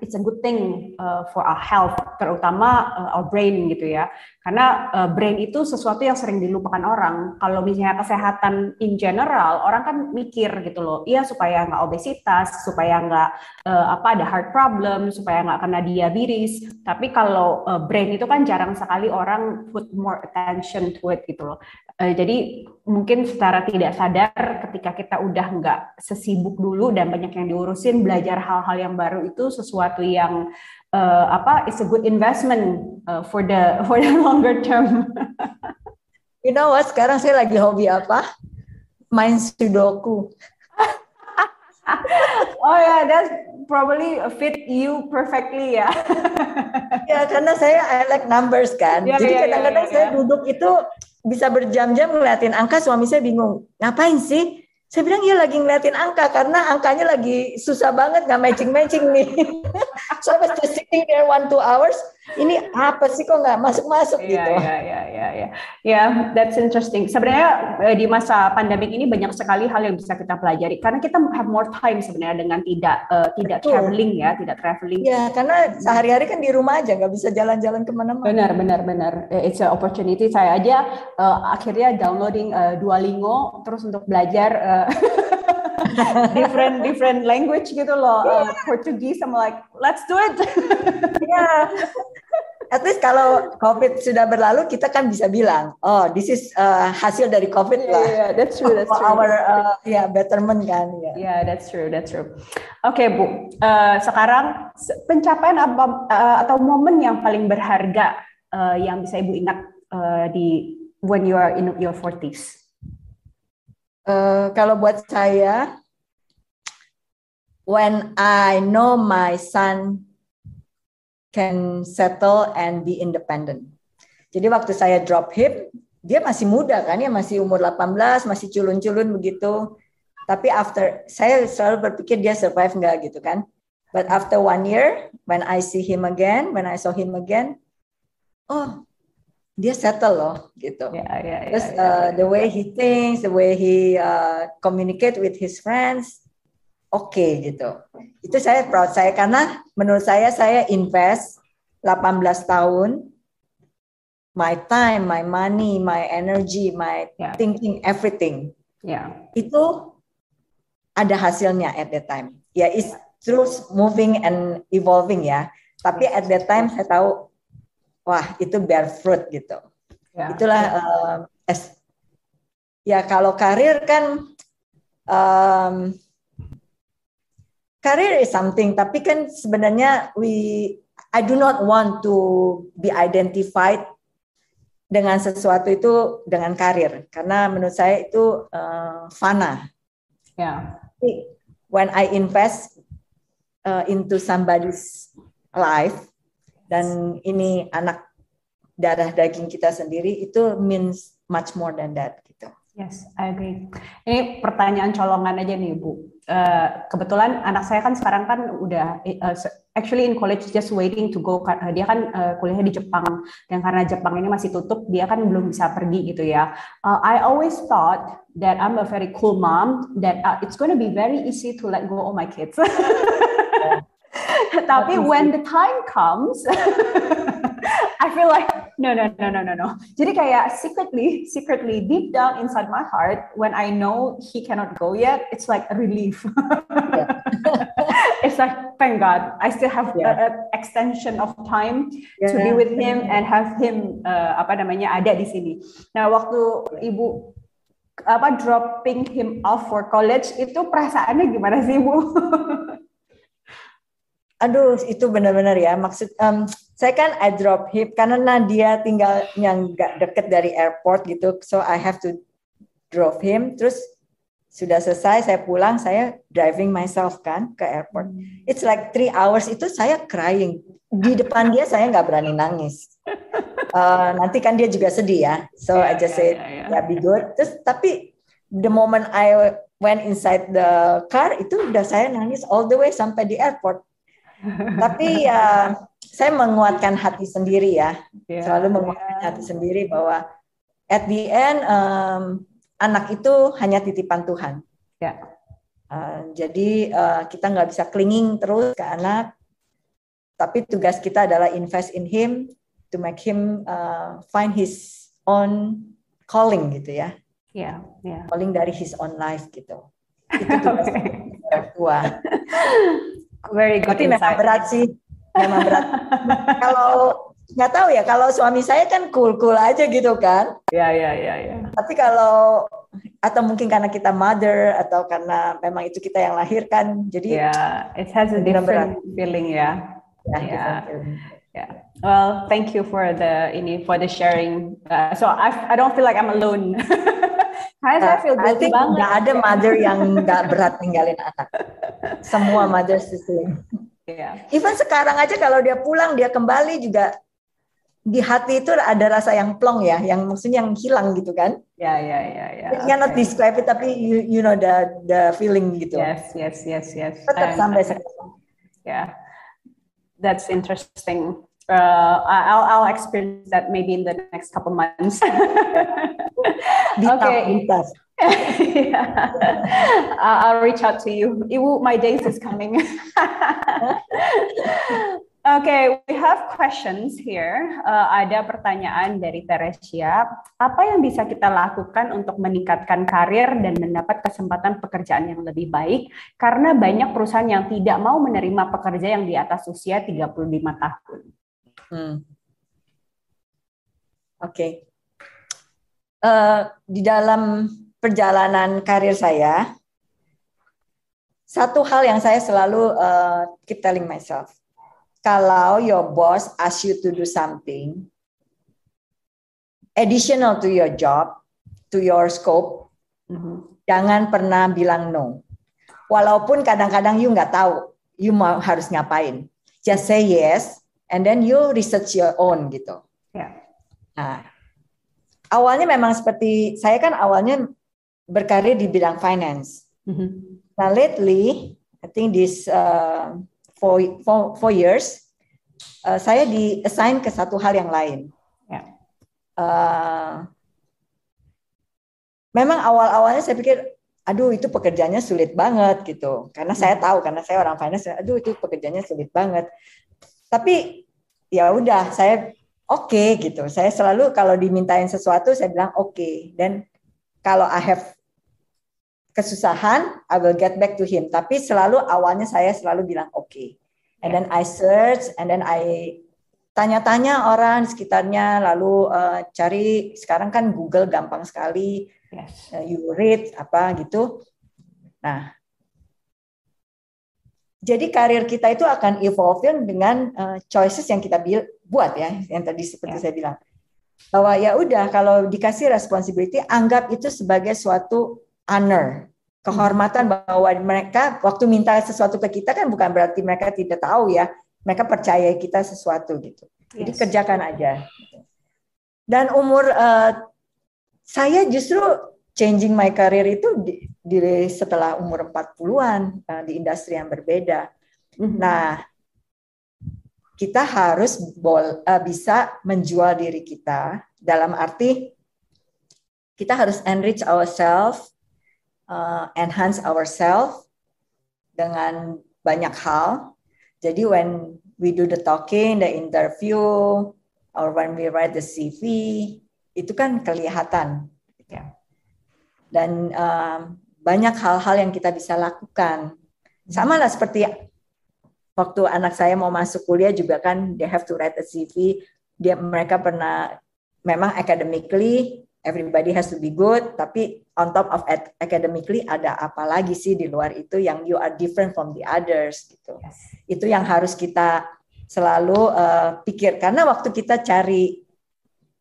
it's a good thing uh, for our health, terutama uh, our brain gitu ya. Karena uh, brain itu sesuatu yang sering dilupakan orang. Kalau misalnya kesehatan in general, orang kan mikir gitu loh, iya supaya nggak obesitas, supaya nggak uh, apa ada heart problem, supaya nggak kena diabetes. Tapi kalau uh, brain itu kan jarang sekali orang put more attention to it gitu loh. Jadi mungkin secara tidak sadar ketika kita udah nggak sesibuk dulu dan banyak yang diurusin, belajar hal-hal yang baru itu sesuatu yang uh, apa it's a good investment uh, for the *laughs* for the longer term. *laughs* you know what? Sekarang saya lagi hobi apa? Main sudoku. *laughs* oh ya, yeah, that's probably fit you perfectly ya. ya karena saya I like numbers kan. Yeah, Jadi kadang-kadang yeah, yeah, yeah. saya duduk itu bisa berjam-jam ngeliatin angka. Suami saya bingung, ngapain sih? Saya bilang ya lagi ngeliatin angka karena angkanya lagi susah banget nggak matching-matching nih. *laughs* so I was just sitting there one two hours. Ini apa sih kok nggak masuk-masuk yeah, gitu? Iya iya iya iya. Ya, that's interesting. Sebenarnya eh, di masa pandemik ini banyak sekali hal yang bisa kita pelajari karena kita have more time sebenarnya dengan tidak uh, tidak Betul. traveling ya, tidak traveling. Ya, karena sehari-hari kan di rumah aja nggak bisa jalan-jalan ke mana-mana. Benar benar benar. Eh, it's an opportunity. Saya aja uh, akhirnya downloading uh, Duolingo terus untuk belajar. Uh, *laughs* *laughs* different different language gitu loh uh, Portugis I'm like let's do it. *laughs* Yeah. At least kalau COVID sudah berlalu kita kan bisa bilang oh this is uh, hasil dari COVID yeah, lah. Yeah, that's true that's true. our uh, yeah betterment kan ya yeah. yeah that's true that's true. Oke okay, Bu uh, sekarang pencapaian apa uh, atau momen yang paling berharga uh, yang bisa Ibu ingat uh, di when you are in your 40s Uh, kalau buat saya, when I know my son can settle and be independent. Jadi waktu saya drop him, dia masih muda kan ya, masih umur 18, masih culun-culun begitu. Tapi after, saya selalu berpikir dia survive nggak gitu kan. But after one year, when I see him again, when I saw him again, oh dia settle loh gitu. Yeah, yeah, yeah, Terus yeah, uh, the way he thinks, the way he uh, communicate with his friends, oke okay, gitu. Itu saya proud saya karena menurut saya saya invest 18 tahun my time, my money, my energy, my yeah. thinking, everything. Yeah. Itu ada hasilnya at that time. Ya, yeah, it's terus moving and evolving ya. Tapi at that time saya tahu wah itu bear fruit gitu. Ya, Itulah. Uh, es, ya kalau karir kan um, karir is something, tapi kan sebenarnya we I do not want to be identified dengan sesuatu itu dengan karir karena menurut saya itu uh, fana. Yeah. When I invest uh, into somebody's life, dan ini anak darah daging kita sendiri itu means much more than that gitu. Yes, I agree. Ini pertanyaan colongan aja nih Bu. Uh, kebetulan anak saya kan sekarang kan udah uh, actually in college just waiting to go. Dia kan uh, kuliahnya di Jepang dan karena Jepang ini masih tutup, dia kan belum bisa pergi gitu ya. Uh, I always thought that I'm a very cool mom, that uh, it's going to be very easy to let go of my kids. *laughs* *laughs* Tapi when the time comes, *laughs* I feel like no, no, no, no, no, no. Jadi kayak secretly, secretly, deep down inside my heart, when I know he cannot go yet, it's like a relief. *laughs* it's like thank God, I still have yeah. an extension of time yeah. to be with him and have him uh, apa namanya ada di sini. Nah waktu ibu apa dropping him off for college itu perasaannya gimana sih ibu? Aduh itu benar-benar ya maksud um, saya kan I drop him karena dia tinggal yang nggak deket dari airport gitu, so I have to drop him. Terus sudah selesai saya pulang, saya driving myself kan ke airport. It's like three hours itu saya crying di depan dia saya nggak berani nangis. Uh, nanti kan dia juga sedih ya, so yeah, I just yeah, say yeah, yeah. yeah be good. Terus tapi the moment I went inside the car itu udah saya nangis all the way sampai di airport. Tapi ya saya menguatkan hati sendiri ya, yeah, selalu menguatkan yeah. hati sendiri bahwa at the end um, anak itu hanya titipan Tuhan. Yeah. Uh, jadi uh, kita nggak bisa clinging terus ke anak, tapi tugas kita adalah invest in him to make him uh, find his own calling gitu ya. Yeah, yeah. Calling dari his own life gitu. Itu tugas *laughs* orang tua. Very good. Tapi memang berat sih memang berat. kalau nggak tahu ya, kalau suami saya kan cool-cool aja gitu kan. Ya, ya, ya, ya. Tapi kalau atau mungkin karena kita mother atau karena memang itu kita yang lahirkan, jadi ya, yeah, it has a different berat. feeling ya. Ya, yeah. yeah. Well, thank you for the ini for the sharing. Uh, so I I don't feel like I'm alone. *laughs* Karena saya feel guilty banget. Nggak ada mother yang nggak berat ninggalin anak. Semua mothers the same. Yeah. Even sekarang aja kalau dia pulang dia kembali juga di hati itu ada rasa yang plong ya, yang maksudnya yang hilang gitu kan? Ya ya ya ya. You cannot describe it tapi you, you know the the feeling gitu. Yes yes yes yes. Tetap sampai sekarang. Yeah, that's interesting. Uh, I'll I'll experience that maybe in the next couple months. *laughs* okay. yeah. *laughs* I'll reach out to you. Ibu, my days is coming. *laughs* okay, we have questions here. Uh, ada pertanyaan dari Teresia. Apa yang bisa kita lakukan untuk meningkatkan karir dan mendapat kesempatan pekerjaan yang lebih baik? Karena banyak perusahaan yang tidak mau menerima pekerja yang di atas usia 35 tahun. Hmm. Oke. Okay. Uh, di dalam perjalanan karir saya, satu hal yang saya selalu uh, keep telling myself, kalau your boss ask you to do something additional to your job, to your scope, mm-hmm. jangan pernah bilang no. Walaupun kadang-kadang you nggak tahu you mau harus ngapain, just say yes, and then you research your own gitu. Yeah. Nah, awalnya memang seperti saya kan awalnya berkarir di bidang finance. Mm-hmm. Nah, lately, I think this uh, four, four, four years, uh, saya di assign ke satu hal yang lain. Yeah. Uh, memang awal-awalnya saya pikir, aduh itu pekerjaannya sulit banget gitu, karena saya mm-hmm. tahu, karena saya orang finance, aduh itu pekerjaannya sulit banget. Tapi ya udah, saya oke okay, gitu. Saya selalu kalau dimintain sesuatu, saya bilang oke. Okay. Dan kalau I have kesusahan, I will get back to him. Tapi selalu awalnya saya selalu bilang oke. Okay. And then I search, and then I tanya-tanya orang sekitarnya, lalu uh, cari. Sekarang kan Google gampang sekali. Yes. Uh, you read apa gitu. Nah, jadi karir kita itu akan evolve dengan uh, choices yang kita buat ya, yang tadi seperti yeah. saya bilang bahwa ya udah kalau dikasih responsibility anggap itu sebagai suatu honor, kehormatan bahwa mereka waktu minta sesuatu ke kita kan bukan berarti mereka tidak tahu ya, mereka percaya kita sesuatu gitu. Jadi yes. kerjakan aja. Dan umur uh, saya justru changing my career itu di, di setelah umur 40-an uh, eh, di industri yang berbeda. Mm-hmm. Nah, kita harus bol, uh, bisa menjual diri kita dalam arti kita harus enrich ourselves uh, enhance ourselves dengan banyak hal. Jadi when we do the talking, the interview, or when we write the CV, itu kan kelihatan. Ya. Dan um, banyak hal-hal yang kita bisa lakukan. Sama lah seperti waktu anak saya mau masuk kuliah juga kan, they have to write a CV. Dia mereka pernah memang academically everybody has to be good, tapi on top of academically ada apa lagi sih di luar itu yang you are different from the others gitu. Yes. Itu yang harus kita selalu uh, pikir karena waktu kita cari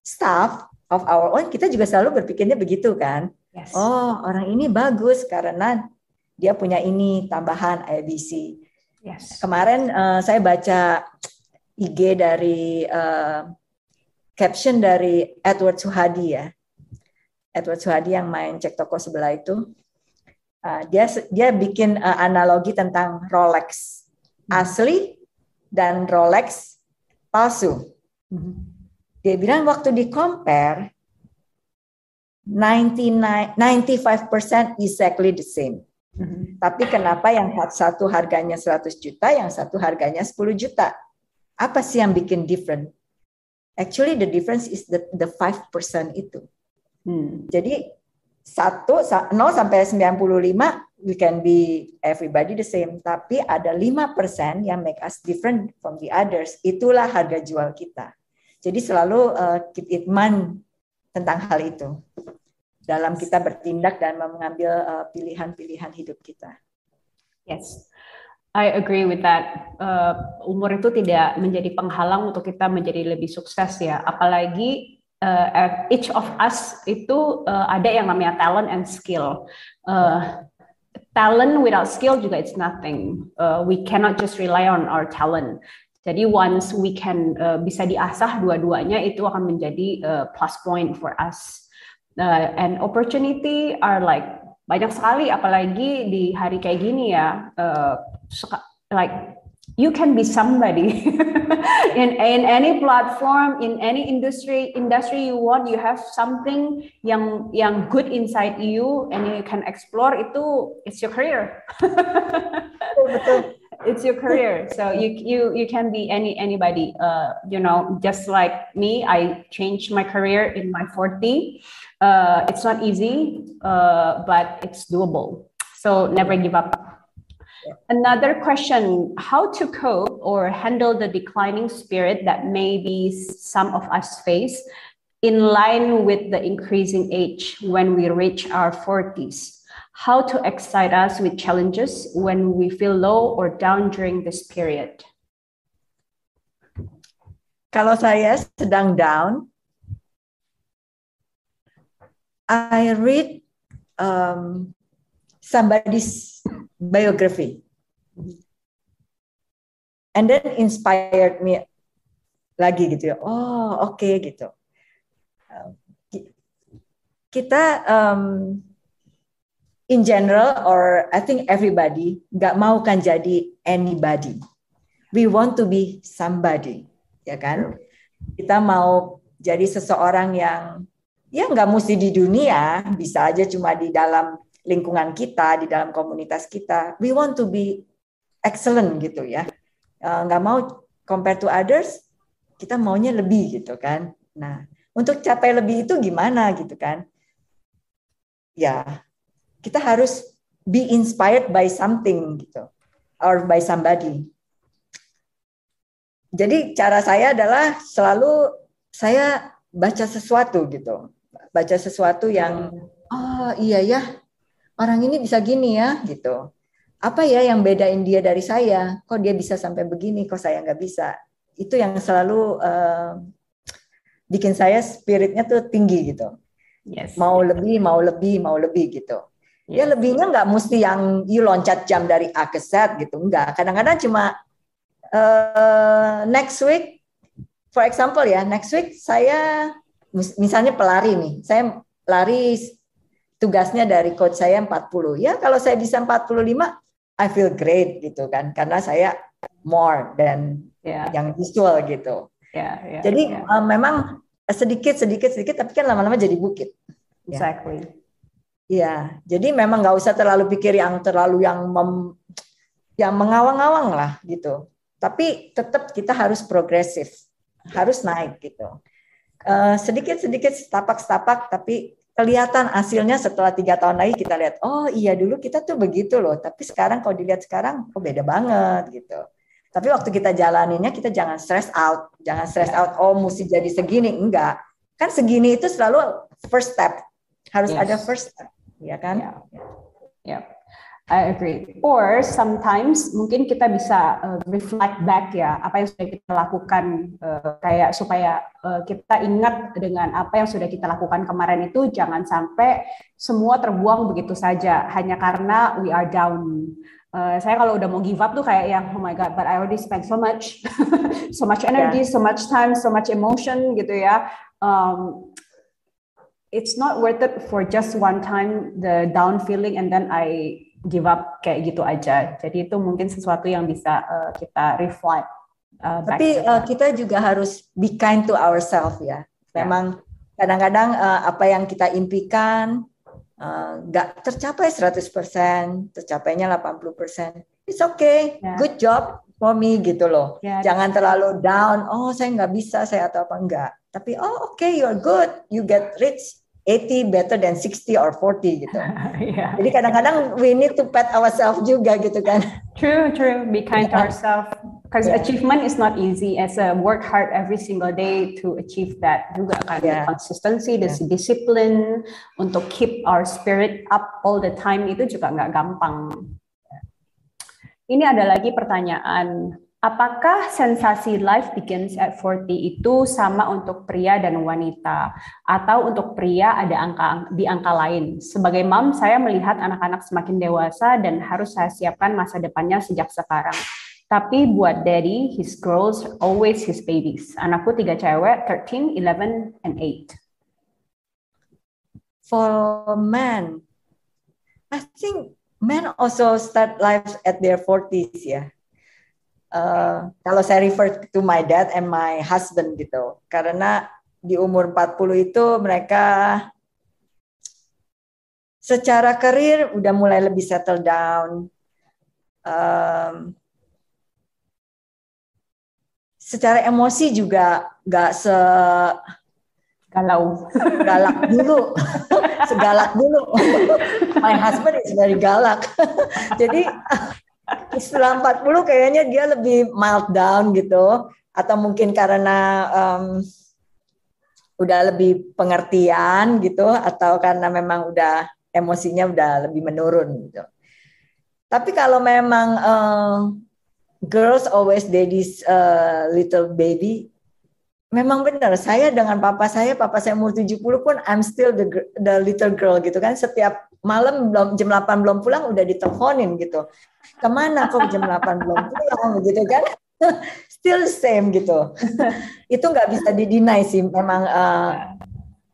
staff of our own kita juga selalu berpikirnya begitu kan. Yes. Oh, orang ini bagus karena dia punya ini tambahan ABC. Yes. Kemarin uh, saya baca IG dari uh, caption dari Edward Suhadi ya. Edward Suhadi yang main cek toko sebelah itu. Uh, dia dia bikin uh, analogi tentang Rolex hmm. asli dan Rolex palsu. Hmm. Dia bilang waktu di compare 99 95% exactly the same. Mm-hmm. Tapi kenapa yang satu harganya 100 juta, yang satu harganya 10 juta? Apa sih yang bikin different? Actually the difference is the the 5% itu. Hmm. Jadi 1 0 sampai 95 we can be everybody the same, tapi ada 5% yang make us different from the others. Itulah harga jual kita. Jadi selalu uh, keep it mind tentang hal itu dalam kita bertindak dan mengambil uh, pilihan-pilihan hidup kita. Yes. I agree with that. Uh, umur itu tidak menjadi penghalang untuk kita menjadi lebih sukses ya. Apalagi uh, each of us itu uh, ada yang namanya talent and skill. Uh, talent without skill juga it's nothing. Uh, we cannot just rely on our talent. Jadi once we can uh, bisa diasah dua-duanya itu akan menjadi uh, plus point for us uh, and opportunity are like banyak sekali apalagi di hari kayak gini ya. Uh, like you can be somebody. *laughs* In in any platform in any industry industry you want you have something yang yang good inside you and you can explore itu it's your career. *laughs* It's your career. So you you you can be any anybody. Uh, you know just like me i changed my career in my 40 uh, it's not easy uh, but it's doable. So never give up. Another question how to cope or handle the declining spirit that maybe some of us face in line with the increasing age when we reach our 40s how to excite us with challenges when we feel low or down during this period? Kalau saya sedang down, I read um, somebody's biography, and then inspired me lagi gitu ya. Oh oke okay, gitu. Kita um, in general or I think everybody nggak mau kan jadi anybody. We want to be somebody, ya kan? Kita mau jadi seseorang yang ya nggak mesti di dunia, bisa aja cuma di dalam lingkungan kita, di dalam komunitas kita. We want to be excellent gitu ya. Eh, nggak mau compare to others, kita maunya lebih gitu kan. Nah, untuk capai lebih itu gimana gitu kan? Ya, kita harus be inspired by something gitu or by somebody. Jadi cara saya adalah selalu saya baca sesuatu gitu. Baca sesuatu yang oh iya ya orang ini bisa gini ya gitu. Apa ya yang bedain dia dari saya? Kok dia bisa sampai begini, kok saya nggak bisa? Itu yang selalu uh, bikin saya spiritnya tuh tinggi gitu. Yes. Mau lebih, mau lebih, mau lebih gitu. Ya lebihnya nggak mesti yang you loncat jam dari A ke Z gitu, enggak. Kadang-kadang cuma uh, next week, for example ya, next week saya misalnya pelari nih, saya lari tugasnya dari coach saya 40. Ya kalau saya bisa 45, I feel great gitu kan, karena saya more than yeah. yang usual gitu. Yeah, yeah, Jadi yeah. Uh, memang sedikit sedikit sedikit, tapi kan lama-lama jadi bukit. Ya. Exactly. Yeah. Iya, jadi memang nggak usah terlalu pikir yang terlalu yang mem, yang mengawang-awang lah gitu. Tapi tetap kita harus progresif, harus naik gitu. Uh, sedikit-sedikit setapak-setapak, tapi kelihatan hasilnya setelah tiga tahun lagi kita lihat, oh iya dulu kita tuh begitu loh, tapi sekarang kalau dilihat sekarang, oh beda banget gitu. Tapi waktu kita jalaninnya kita jangan stress out, jangan stress out, oh mesti jadi segini, enggak. Kan segini itu selalu first step, harus yes. ada first step ya kan? Ya. Yeah. I agree. Or sometimes mungkin kita bisa uh, reflect back ya apa yang sudah kita lakukan uh, kayak supaya uh, kita ingat dengan apa yang sudah kita lakukan kemarin itu jangan sampai semua terbuang begitu saja hanya karena we are down. Uh, saya kalau udah mau give up tuh kayak yang oh my god, but I already spent so much, *laughs* so much energy, yeah. so much time, so much emotion gitu ya. Um, it's not worth it for just one time the down feeling and then I give up kayak gitu aja. Jadi itu mungkin sesuatu yang bisa uh, kita reflect. Uh, Tapi uh, kita juga harus be kind to ourselves ya. ya. Memang kadang-kadang uh, apa yang kita impikan nggak uh, tercapai 100%, tercapainya 80%. It's okay, yeah. good job for me gitu loh. Yeah. Jangan terlalu down, oh saya nggak bisa, saya atau apa enggak. Tapi oh oke, okay, you're good, you get rich, 80 better than 60 or 40 gitu. *laughs* yeah. Jadi kadang-kadang we need to pat ourselves juga gitu kan. True, true. Be kind yeah. to ourselves. Because yeah. achievement is not easy. As a work hard every single day to achieve that juga kan. Yeah. The yeah. discipline untuk keep our spirit up all the time itu juga nggak gampang. Ini ada lagi pertanyaan Apakah sensasi life begins at 40 itu sama untuk pria dan wanita atau untuk pria ada angka di angka lain? Sebagai mom, saya melihat anak-anak semakin dewasa dan harus saya siapkan masa depannya sejak sekarang. Tapi buat daddy, his girls always his babies. Anakku tiga cewek, 13, 11, and 8. For men, I think men also start life at their 40s ya. Uh, kalau saya refer to my dad and my husband gitu. Karena di umur 40 itu mereka secara karir udah mulai lebih settle down. Um, secara emosi juga nggak se galau galak dulu *laughs* segalak dulu my husband is very galak *laughs* jadi setelah 40 kayaknya dia lebih mild down gitu. Atau mungkin karena um, udah lebih pengertian gitu. Atau karena memang udah emosinya udah lebih menurun gitu. Tapi kalau memang uh, girls always daddy's uh, little baby memang benar. Saya dengan papa saya papa saya umur 70 pun I'm still the the little girl gitu kan. Setiap malam belum jam 8 belum pulang udah diteleponin gitu ke mana kok jam 8 belum pulang gitu kan? *laughs* Still same gitu. *laughs* Itu nggak bisa didinai sih memang uh,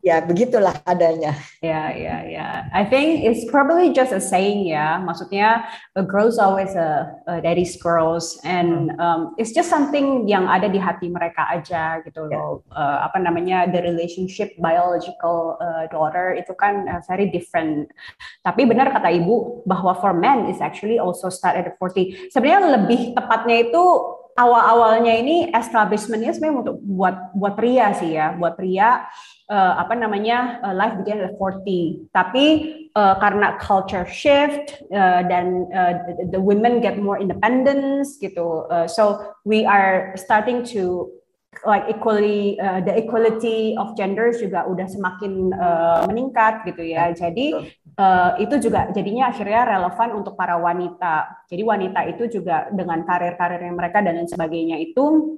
ya begitulah adanya. Ya, ya, ya. I think it's probably just a saying ya. Maksudnya a girl's always a, a daddy's girls and hmm. um, it's just something yang ada di hati mereka aja gitu loh. Yeah. Uh, apa namanya the relationship biological uh, daughter itu kan uh, very different. Tapi benar kata ibu bahwa for men is actually also start at 40. Sebenarnya lebih tepatnya itu awal-awalnya ini establishmentnya sebenarnya untuk buat buat pria sih ya, buat pria uh, apa namanya uh, life begin at 40 tapi uh, karena culture shift uh, dan uh, the, the women get more independence gitu uh, so we are starting to like equally uh, the equality of genders juga udah semakin uh, meningkat gitu ya. Jadi uh, itu juga jadinya akhirnya relevan untuk para wanita jadi wanita itu juga dengan karir-karir yang mereka dan lain sebagainya itu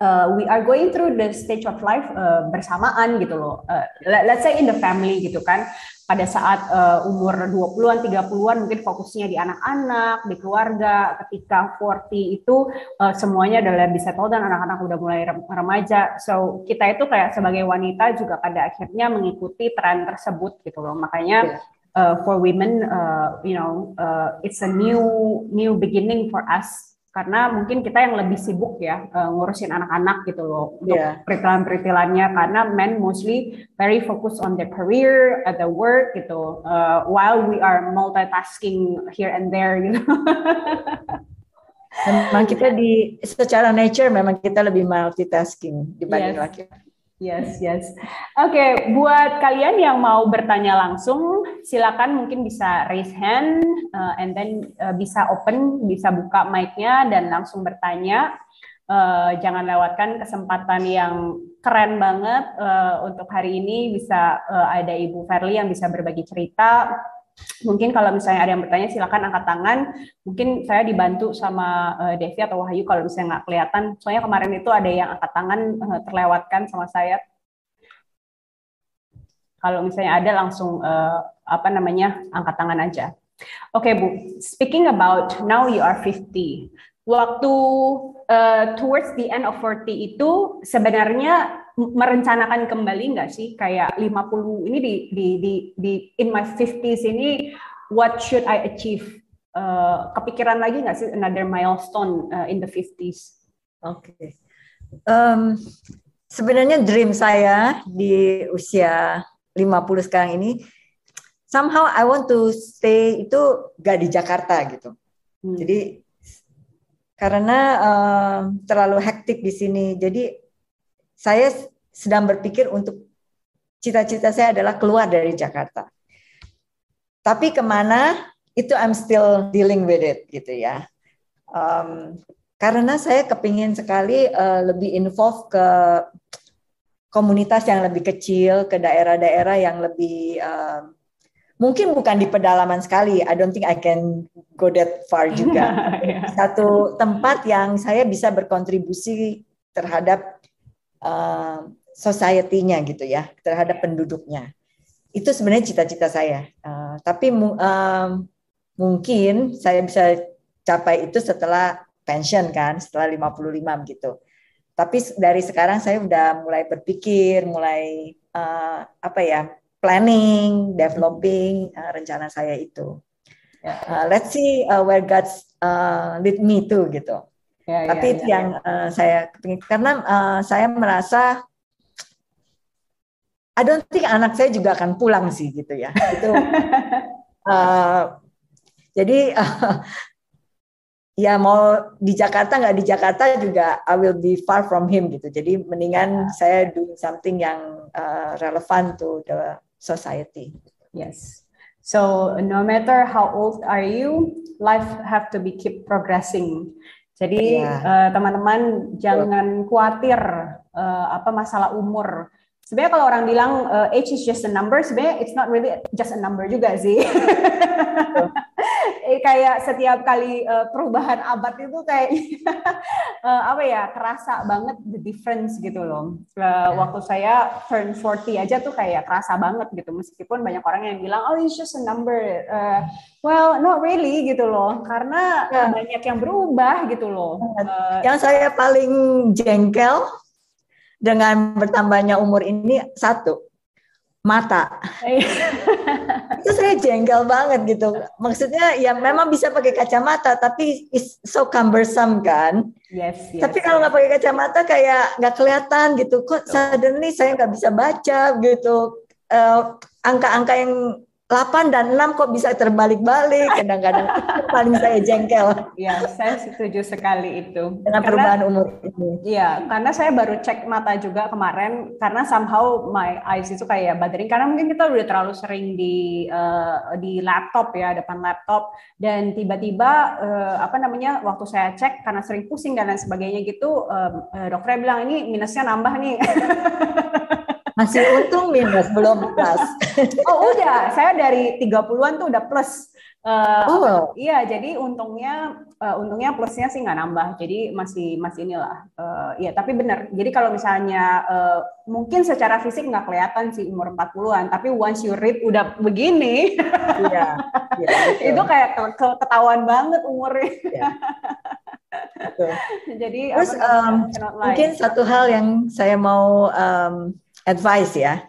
uh, we are going through the stage of life uh, bersamaan gitu loh. Uh, let's say in the family gitu kan. Pada saat uh, umur 20-an, 30-an mungkin fokusnya di anak-anak, di keluarga. Ketika 40 itu uh, semuanya adalah bisa tahu dan anak-anak udah mulai remaja. So kita itu kayak sebagai wanita juga pada akhirnya mengikuti tren tersebut gitu loh. Makanya yeah. Uh, for women, uh, you know, uh, it's a new new beginning for us karena mungkin kita yang lebih sibuk ya uh, ngurusin anak-anak gitu loh untuk yeah. peritilan-peritilannya karena men mostly very focused on their career at the work gitu uh, while we are multitasking here and there gitu. *laughs* memang kita di secara nature memang kita lebih multitasking dibanding yes. laki-laki. Yes, yes. Oke, okay, buat kalian yang mau bertanya langsung, silakan mungkin bisa raise hand, uh, and then uh, bisa open, bisa buka mic-nya dan langsung bertanya. Uh, jangan lewatkan kesempatan yang keren banget uh, untuk hari ini. Bisa uh, ada Ibu Verly yang bisa berbagi cerita Mungkin kalau misalnya ada yang bertanya silakan angkat tangan. Mungkin saya dibantu sama uh, Devi atau Wahyu kalau misalnya nggak kelihatan. Soalnya kemarin itu ada yang angkat tangan uh, terlewatkan sama saya. Kalau misalnya ada langsung uh, apa namanya angkat tangan aja. Oke okay, Bu, speaking about now you are 50. Waktu uh, towards the end of 40 itu sebenarnya merencanakan kembali nggak sih kayak 50 ini di di di, di in my 50s ini what should I achieve? Uh, kepikiran lagi nggak sih another milestone uh, in the 50s? Oke. Okay. Um, sebenarnya dream saya di usia 50 sekarang ini somehow I want to stay itu gak di Jakarta gitu. Hmm. Jadi karena uh, terlalu hektik di sini. Jadi saya sedang berpikir untuk cita-cita saya adalah keluar dari Jakarta. Tapi ke mana itu I'm still dealing with it gitu ya. Um, karena saya kepingin sekali uh, lebih involve ke komunitas yang lebih kecil, ke daerah-daerah yang lebih uh, mungkin bukan di pedalaman sekali. I don't think I can go that far juga. *laughs* yeah. Satu tempat yang saya bisa berkontribusi terhadap uh, society-nya gitu ya, terhadap penduduknya. Itu sebenarnya cita-cita saya. Uh, tapi uh, mungkin saya bisa capai itu setelah pensiun kan, setelah 55 gitu. Tapi dari sekarang saya udah mulai berpikir, mulai uh, apa ya, planning, developing uh, rencana saya itu. Uh, let's see uh, where God uh, lead me to gitu. Ya, Tapi ya, itu ya, yang ya. Uh, saya karena uh, saya merasa I don't think anak saya juga akan pulang sih gitu ya. Itu uh, *laughs* jadi uh, *laughs* ya mau di Jakarta nggak di Jakarta juga I will be far from him gitu. Jadi mendingan yeah. saya doing something yang uh, relevant to the society. Yes. So no matter how old are you, life have to be keep progressing. Jadi. Iya. uh, teman-teman jangan khawatir uh, apa masalah umur sebenarnya kalau orang bilang uh, age is just a number, sebenarnya it's not really just a number juga sih. *laughs* eh, kayak setiap kali uh, perubahan abad itu kayak uh, *laughs* apa ya kerasa banget the difference gitu loh. Uh, yeah. Waktu saya turn 40 aja tuh kayak kerasa banget gitu, meskipun banyak orang yang bilang oh it's just a number. Uh, well, not really gitu loh, karena yeah. banyak yang berubah gitu loh. Uh, yang saya paling jengkel dengan bertambahnya umur ini satu mata. *laughs* itu saya jengkel banget gitu. Maksudnya ya memang bisa pakai kacamata tapi is so cumbersome kan. Yes. yes tapi kalau nggak pakai kacamata kayak nggak kelihatan gitu. Kok suddenly saya nggak bisa baca gitu. Uh, angka-angka yang 8 dan 6 kok bisa terbalik-balik kadang-kadang *laughs* paling saya jengkel. Iya, saya setuju sekali itu. Dengan karena, perubahan umur ini. Iya, karena saya baru cek mata juga kemarin karena somehow my eyes itu kayak baterai karena mungkin kita udah terlalu sering di uh, di laptop ya, depan laptop dan tiba-tiba uh, apa namanya waktu saya cek karena sering pusing dan lain sebagainya gitu uh, uh, dokternya bilang ini minusnya nambah nih. *laughs* Masih untung minus, belum plus. *laughs* oh udah, saya dari 30-an tuh udah plus. Uh, oh. Iya, jadi untungnya uh, untungnya plusnya sih nggak nambah, jadi masih masih inilah. Uh, iya, tapi benar. Jadi kalau misalnya uh, mungkin secara fisik nggak kelihatan sih umur 40-an, tapi once you read udah begini, iya, iya, itu kayak ketahuan banget umurnya. Iya. *laughs* Jadi Terus, um, mungkin satu hal yang saya mau um, advice ya.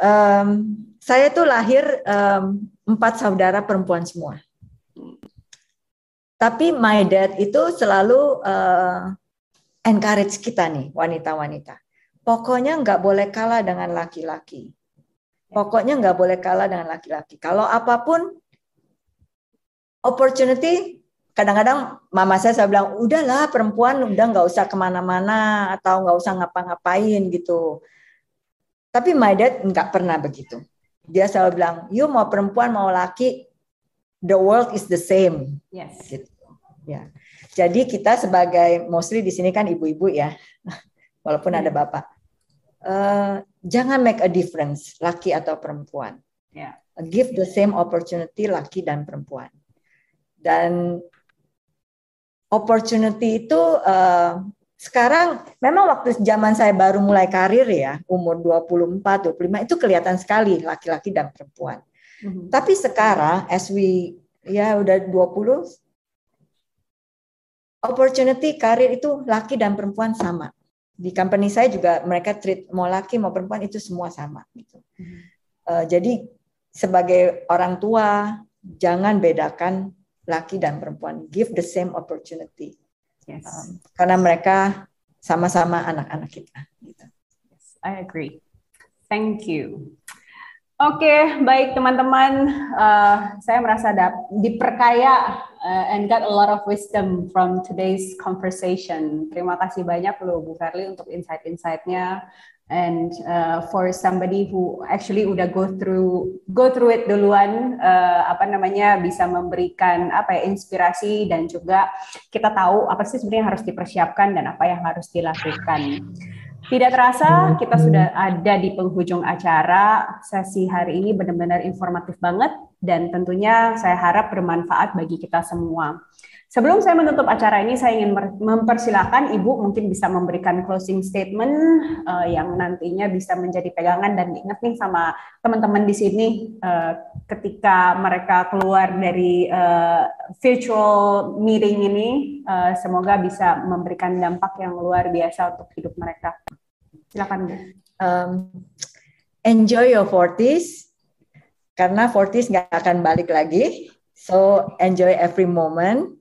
Um, saya tuh lahir um, empat saudara perempuan semua. Tapi my dad itu selalu uh, encourage kita nih wanita-wanita. Pokoknya nggak boleh kalah dengan laki-laki. Pokoknya nggak boleh kalah dengan laki-laki. Kalau apa pun opportunity, kadang-kadang mama saya saya bilang udahlah perempuan udah nggak usah ke mana-mana atau nggak usah ngapa-ngapain gitu. Tapi my dad nggak pernah begitu. Dia selalu bilang, you mau perempuan mau laki, the world is the same. Yes. Gitu. Ya. Jadi kita sebagai mostly di sini kan ibu-ibu ya, *laughs* walaupun hmm. ada bapak. Uh, jangan make a difference laki atau perempuan. Yeah. Give the same opportunity laki dan perempuan. Dan opportunity itu uh, sekarang memang waktu zaman saya baru mulai karir ya, umur 24, 25 itu kelihatan sekali laki-laki dan perempuan. Mm-hmm. Tapi sekarang as we ya udah 20 opportunity karir itu laki dan perempuan sama. Di company saya juga mereka treat mau laki mau perempuan itu semua sama gitu. Mm-hmm. Uh, jadi sebagai orang tua jangan bedakan laki dan perempuan. Give the same opportunity. Yes. Um, karena mereka sama-sama anak-anak kita. Gitu. Yes, I agree. Thank you. Oke, okay, baik teman-teman. Uh, saya merasa diperkaya uh, and got a lot of wisdom from today's conversation. Terima kasih banyak loh Bu Ferli untuk insight-insightnya and uh, for somebody who actually udah go through go through it duluan uh, apa namanya bisa memberikan apa ya inspirasi dan juga kita tahu apa sih sebenarnya harus dipersiapkan dan apa yang harus dilakukan. Tidak terasa kita sudah ada di penghujung acara. Sesi hari ini benar-benar informatif banget dan tentunya saya harap bermanfaat bagi kita semua. Sebelum saya menutup acara ini, saya ingin mempersilahkan Ibu mungkin bisa memberikan closing statement uh, yang nantinya bisa menjadi pegangan dan diingat sama teman-teman di sini uh, ketika mereka keluar dari uh, virtual meeting ini, uh, semoga bisa memberikan dampak yang luar biasa untuk hidup mereka. Silakan Bu. Um, enjoy your 40s karena 40s nggak akan balik lagi. So enjoy every moment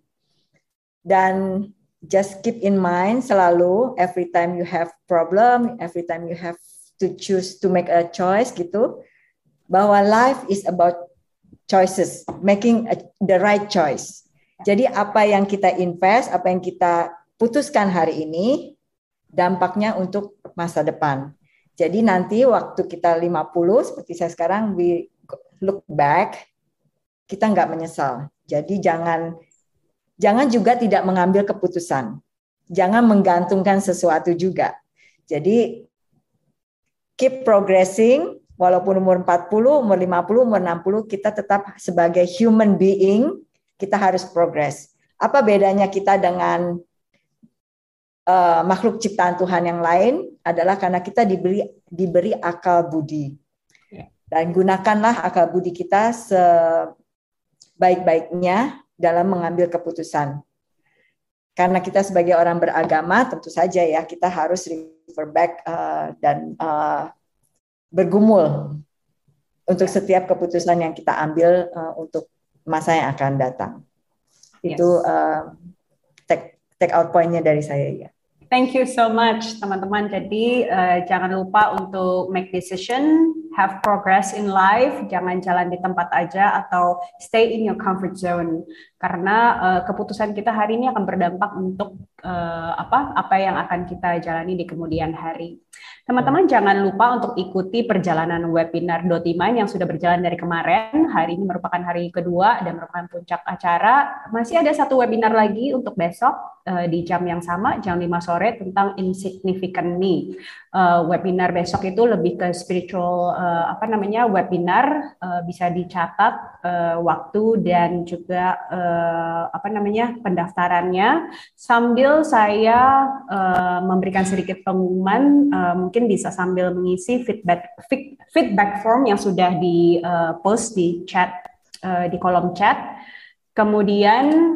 dan just keep in mind selalu every time you have problem, every time you have to choose to make a choice gitu, bahwa life is about choices, making a, the right choice. Jadi apa yang kita invest, apa yang kita putuskan hari ini, dampaknya untuk masa depan. Jadi nanti waktu kita 50, seperti saya sekarang, we look back, kita nggak menyesal. Jadi jangan Jangan juga tidak mengambil keputusan. Jangan menggantungkan sesuatu juga. Jadi keep progressing walaupun umur 40, umur 50, umur 60 kita tetap sebagai human being kita harus progress. Apa bedanya kita dengan uh, makhluk ciptaan Tuhan yang lain adalah karena kita diberi diberi akal budi. Ya. Dan gunakanlah akal budi kita sebaik-baiknya dalam mengambil keputusan. Karena kita sebagai orang beragama, tentu saja ya kita harus refer back uh, dan uh, bergumul untuk setiap keputusan yang kita ambil uh, untuk masa yang akan datang. Yes. Itu uh, take take out pointnya dari saya ya. Thank you so much teman-teman. Jadi uh, jangan lupa untuk make decision, have progress in life, jangan jalan di tempat aja atau stay in your comfort zone. Karena uh, keputusan kita hari ini akan berdampak untuk uh, apa apa yang akan kita jalani di kemudian hari. Teman-teman jangan lupa untuk ikuti perjalanan webinar Dotiman yang sudah berjalan dari kemarin. Hari ini merupakan hari kedua dan merupakan puncak acara. Masih ada satu webinar lagi untuk besok uh, di jam yang sama, jam 5 sore tentang insignificant me. Uh, webinar besok itu lebih ke spiritual uh, apa namanya webinar uh, bisa dicatat uh, waktu dan juga uh, apa namanya pendaftarannya sambil saya uh, memberikan sedikit pengumuman uh, mungkin bisa sambil mengisi feedback feedback form yang sudah di uh, post di chat uh, di kolom chat. Kemudian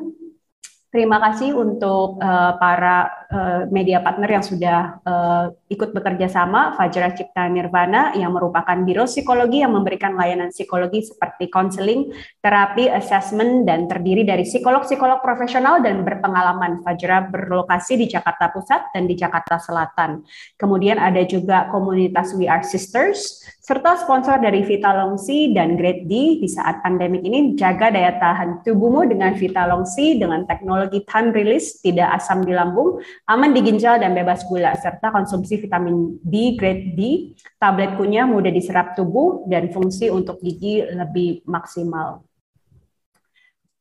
terima kasih untuk uh, para uh, media partner yang sudah uh, ikut bekerja sama, Fajra Cipta Nirvana yang merupakan biro psikologi yang memberikan layanan psikologi seperti konseling, terapi, assessment, dan terdiri dari psikolog-psikolog profesional dan berpengalaman. Fajra berlokasi di Jakarta Pusat dan di Jakarta Selatan. Kemudian ada juga komunitas We Are Sisters, serta sponsor dari Vitalongsi dan Grade D di saat pandemik ini jaga daya tahan tubuhmu dengan Vitalongsi dengan teknologi time release, tidak asam di lambung, aman di ginjal dan bebas gula, serta konsumsi vitamin D grade D, tablet kunyah mudah diserap tubuh dan fungsi untuk gigi lebih maksimal.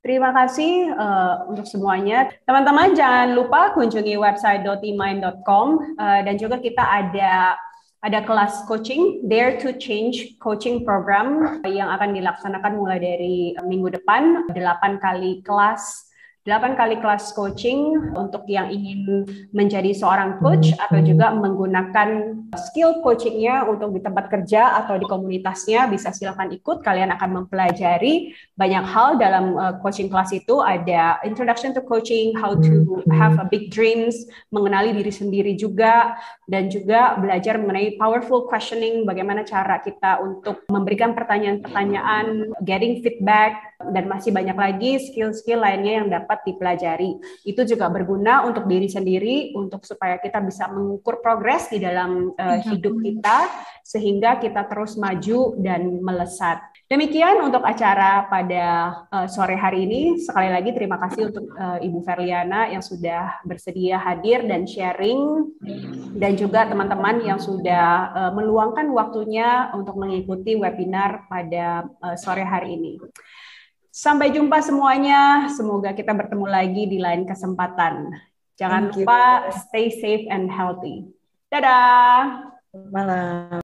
Terima kasih uh, untuk semuanya. Teman-teman jangan lupa kunjungi website dotimind.com uh, dan juga kita ada ada kelas coaching Dare to Change coaching program yang akan dilaksanakan mulai dari minggu depan, 8 kali kelas 8 kali kelas coaching untuk yang ingin menjadi seorang coach atau juga menggunakan skill coachingnya untuk di tempat kerja atau di komunitasnya bisa silakan ikut. Kalian akan mempelajari banyak hal dalam uh, coaching kelas itu. Ada introduction to coaching how to have a big dreams mengenali diri sendiri juga dan juga belajar mengenai powerful questioning bagaimana cara kita untuk memberikan pertanyaan-pertanyaan getting feedback dan masih banyak lagi skill-skill lainnya yang dapat dipelajari. Itu juga berguna untuk diri sendiri untuk supaya kita bisa mengukur progres di dalam uh, hidup kita sehingga kita terus maju dan melesat. Demikian untuk acara pada uh, sore hari ini. Sekali lagi terima kasih untuk uh, Ibu Verliana yang sudah bersedia hadir dan sharing dan juga teman-teman yang sudah uh, meluangkan waktunya untuk mengikuti webinar pada uh, sore hari ini. Sampai jumpa semuanya. Semoga kita bertemu lagi di lain kesempatan. Jangan lupa stay safe and healthy. Dadah. Malam.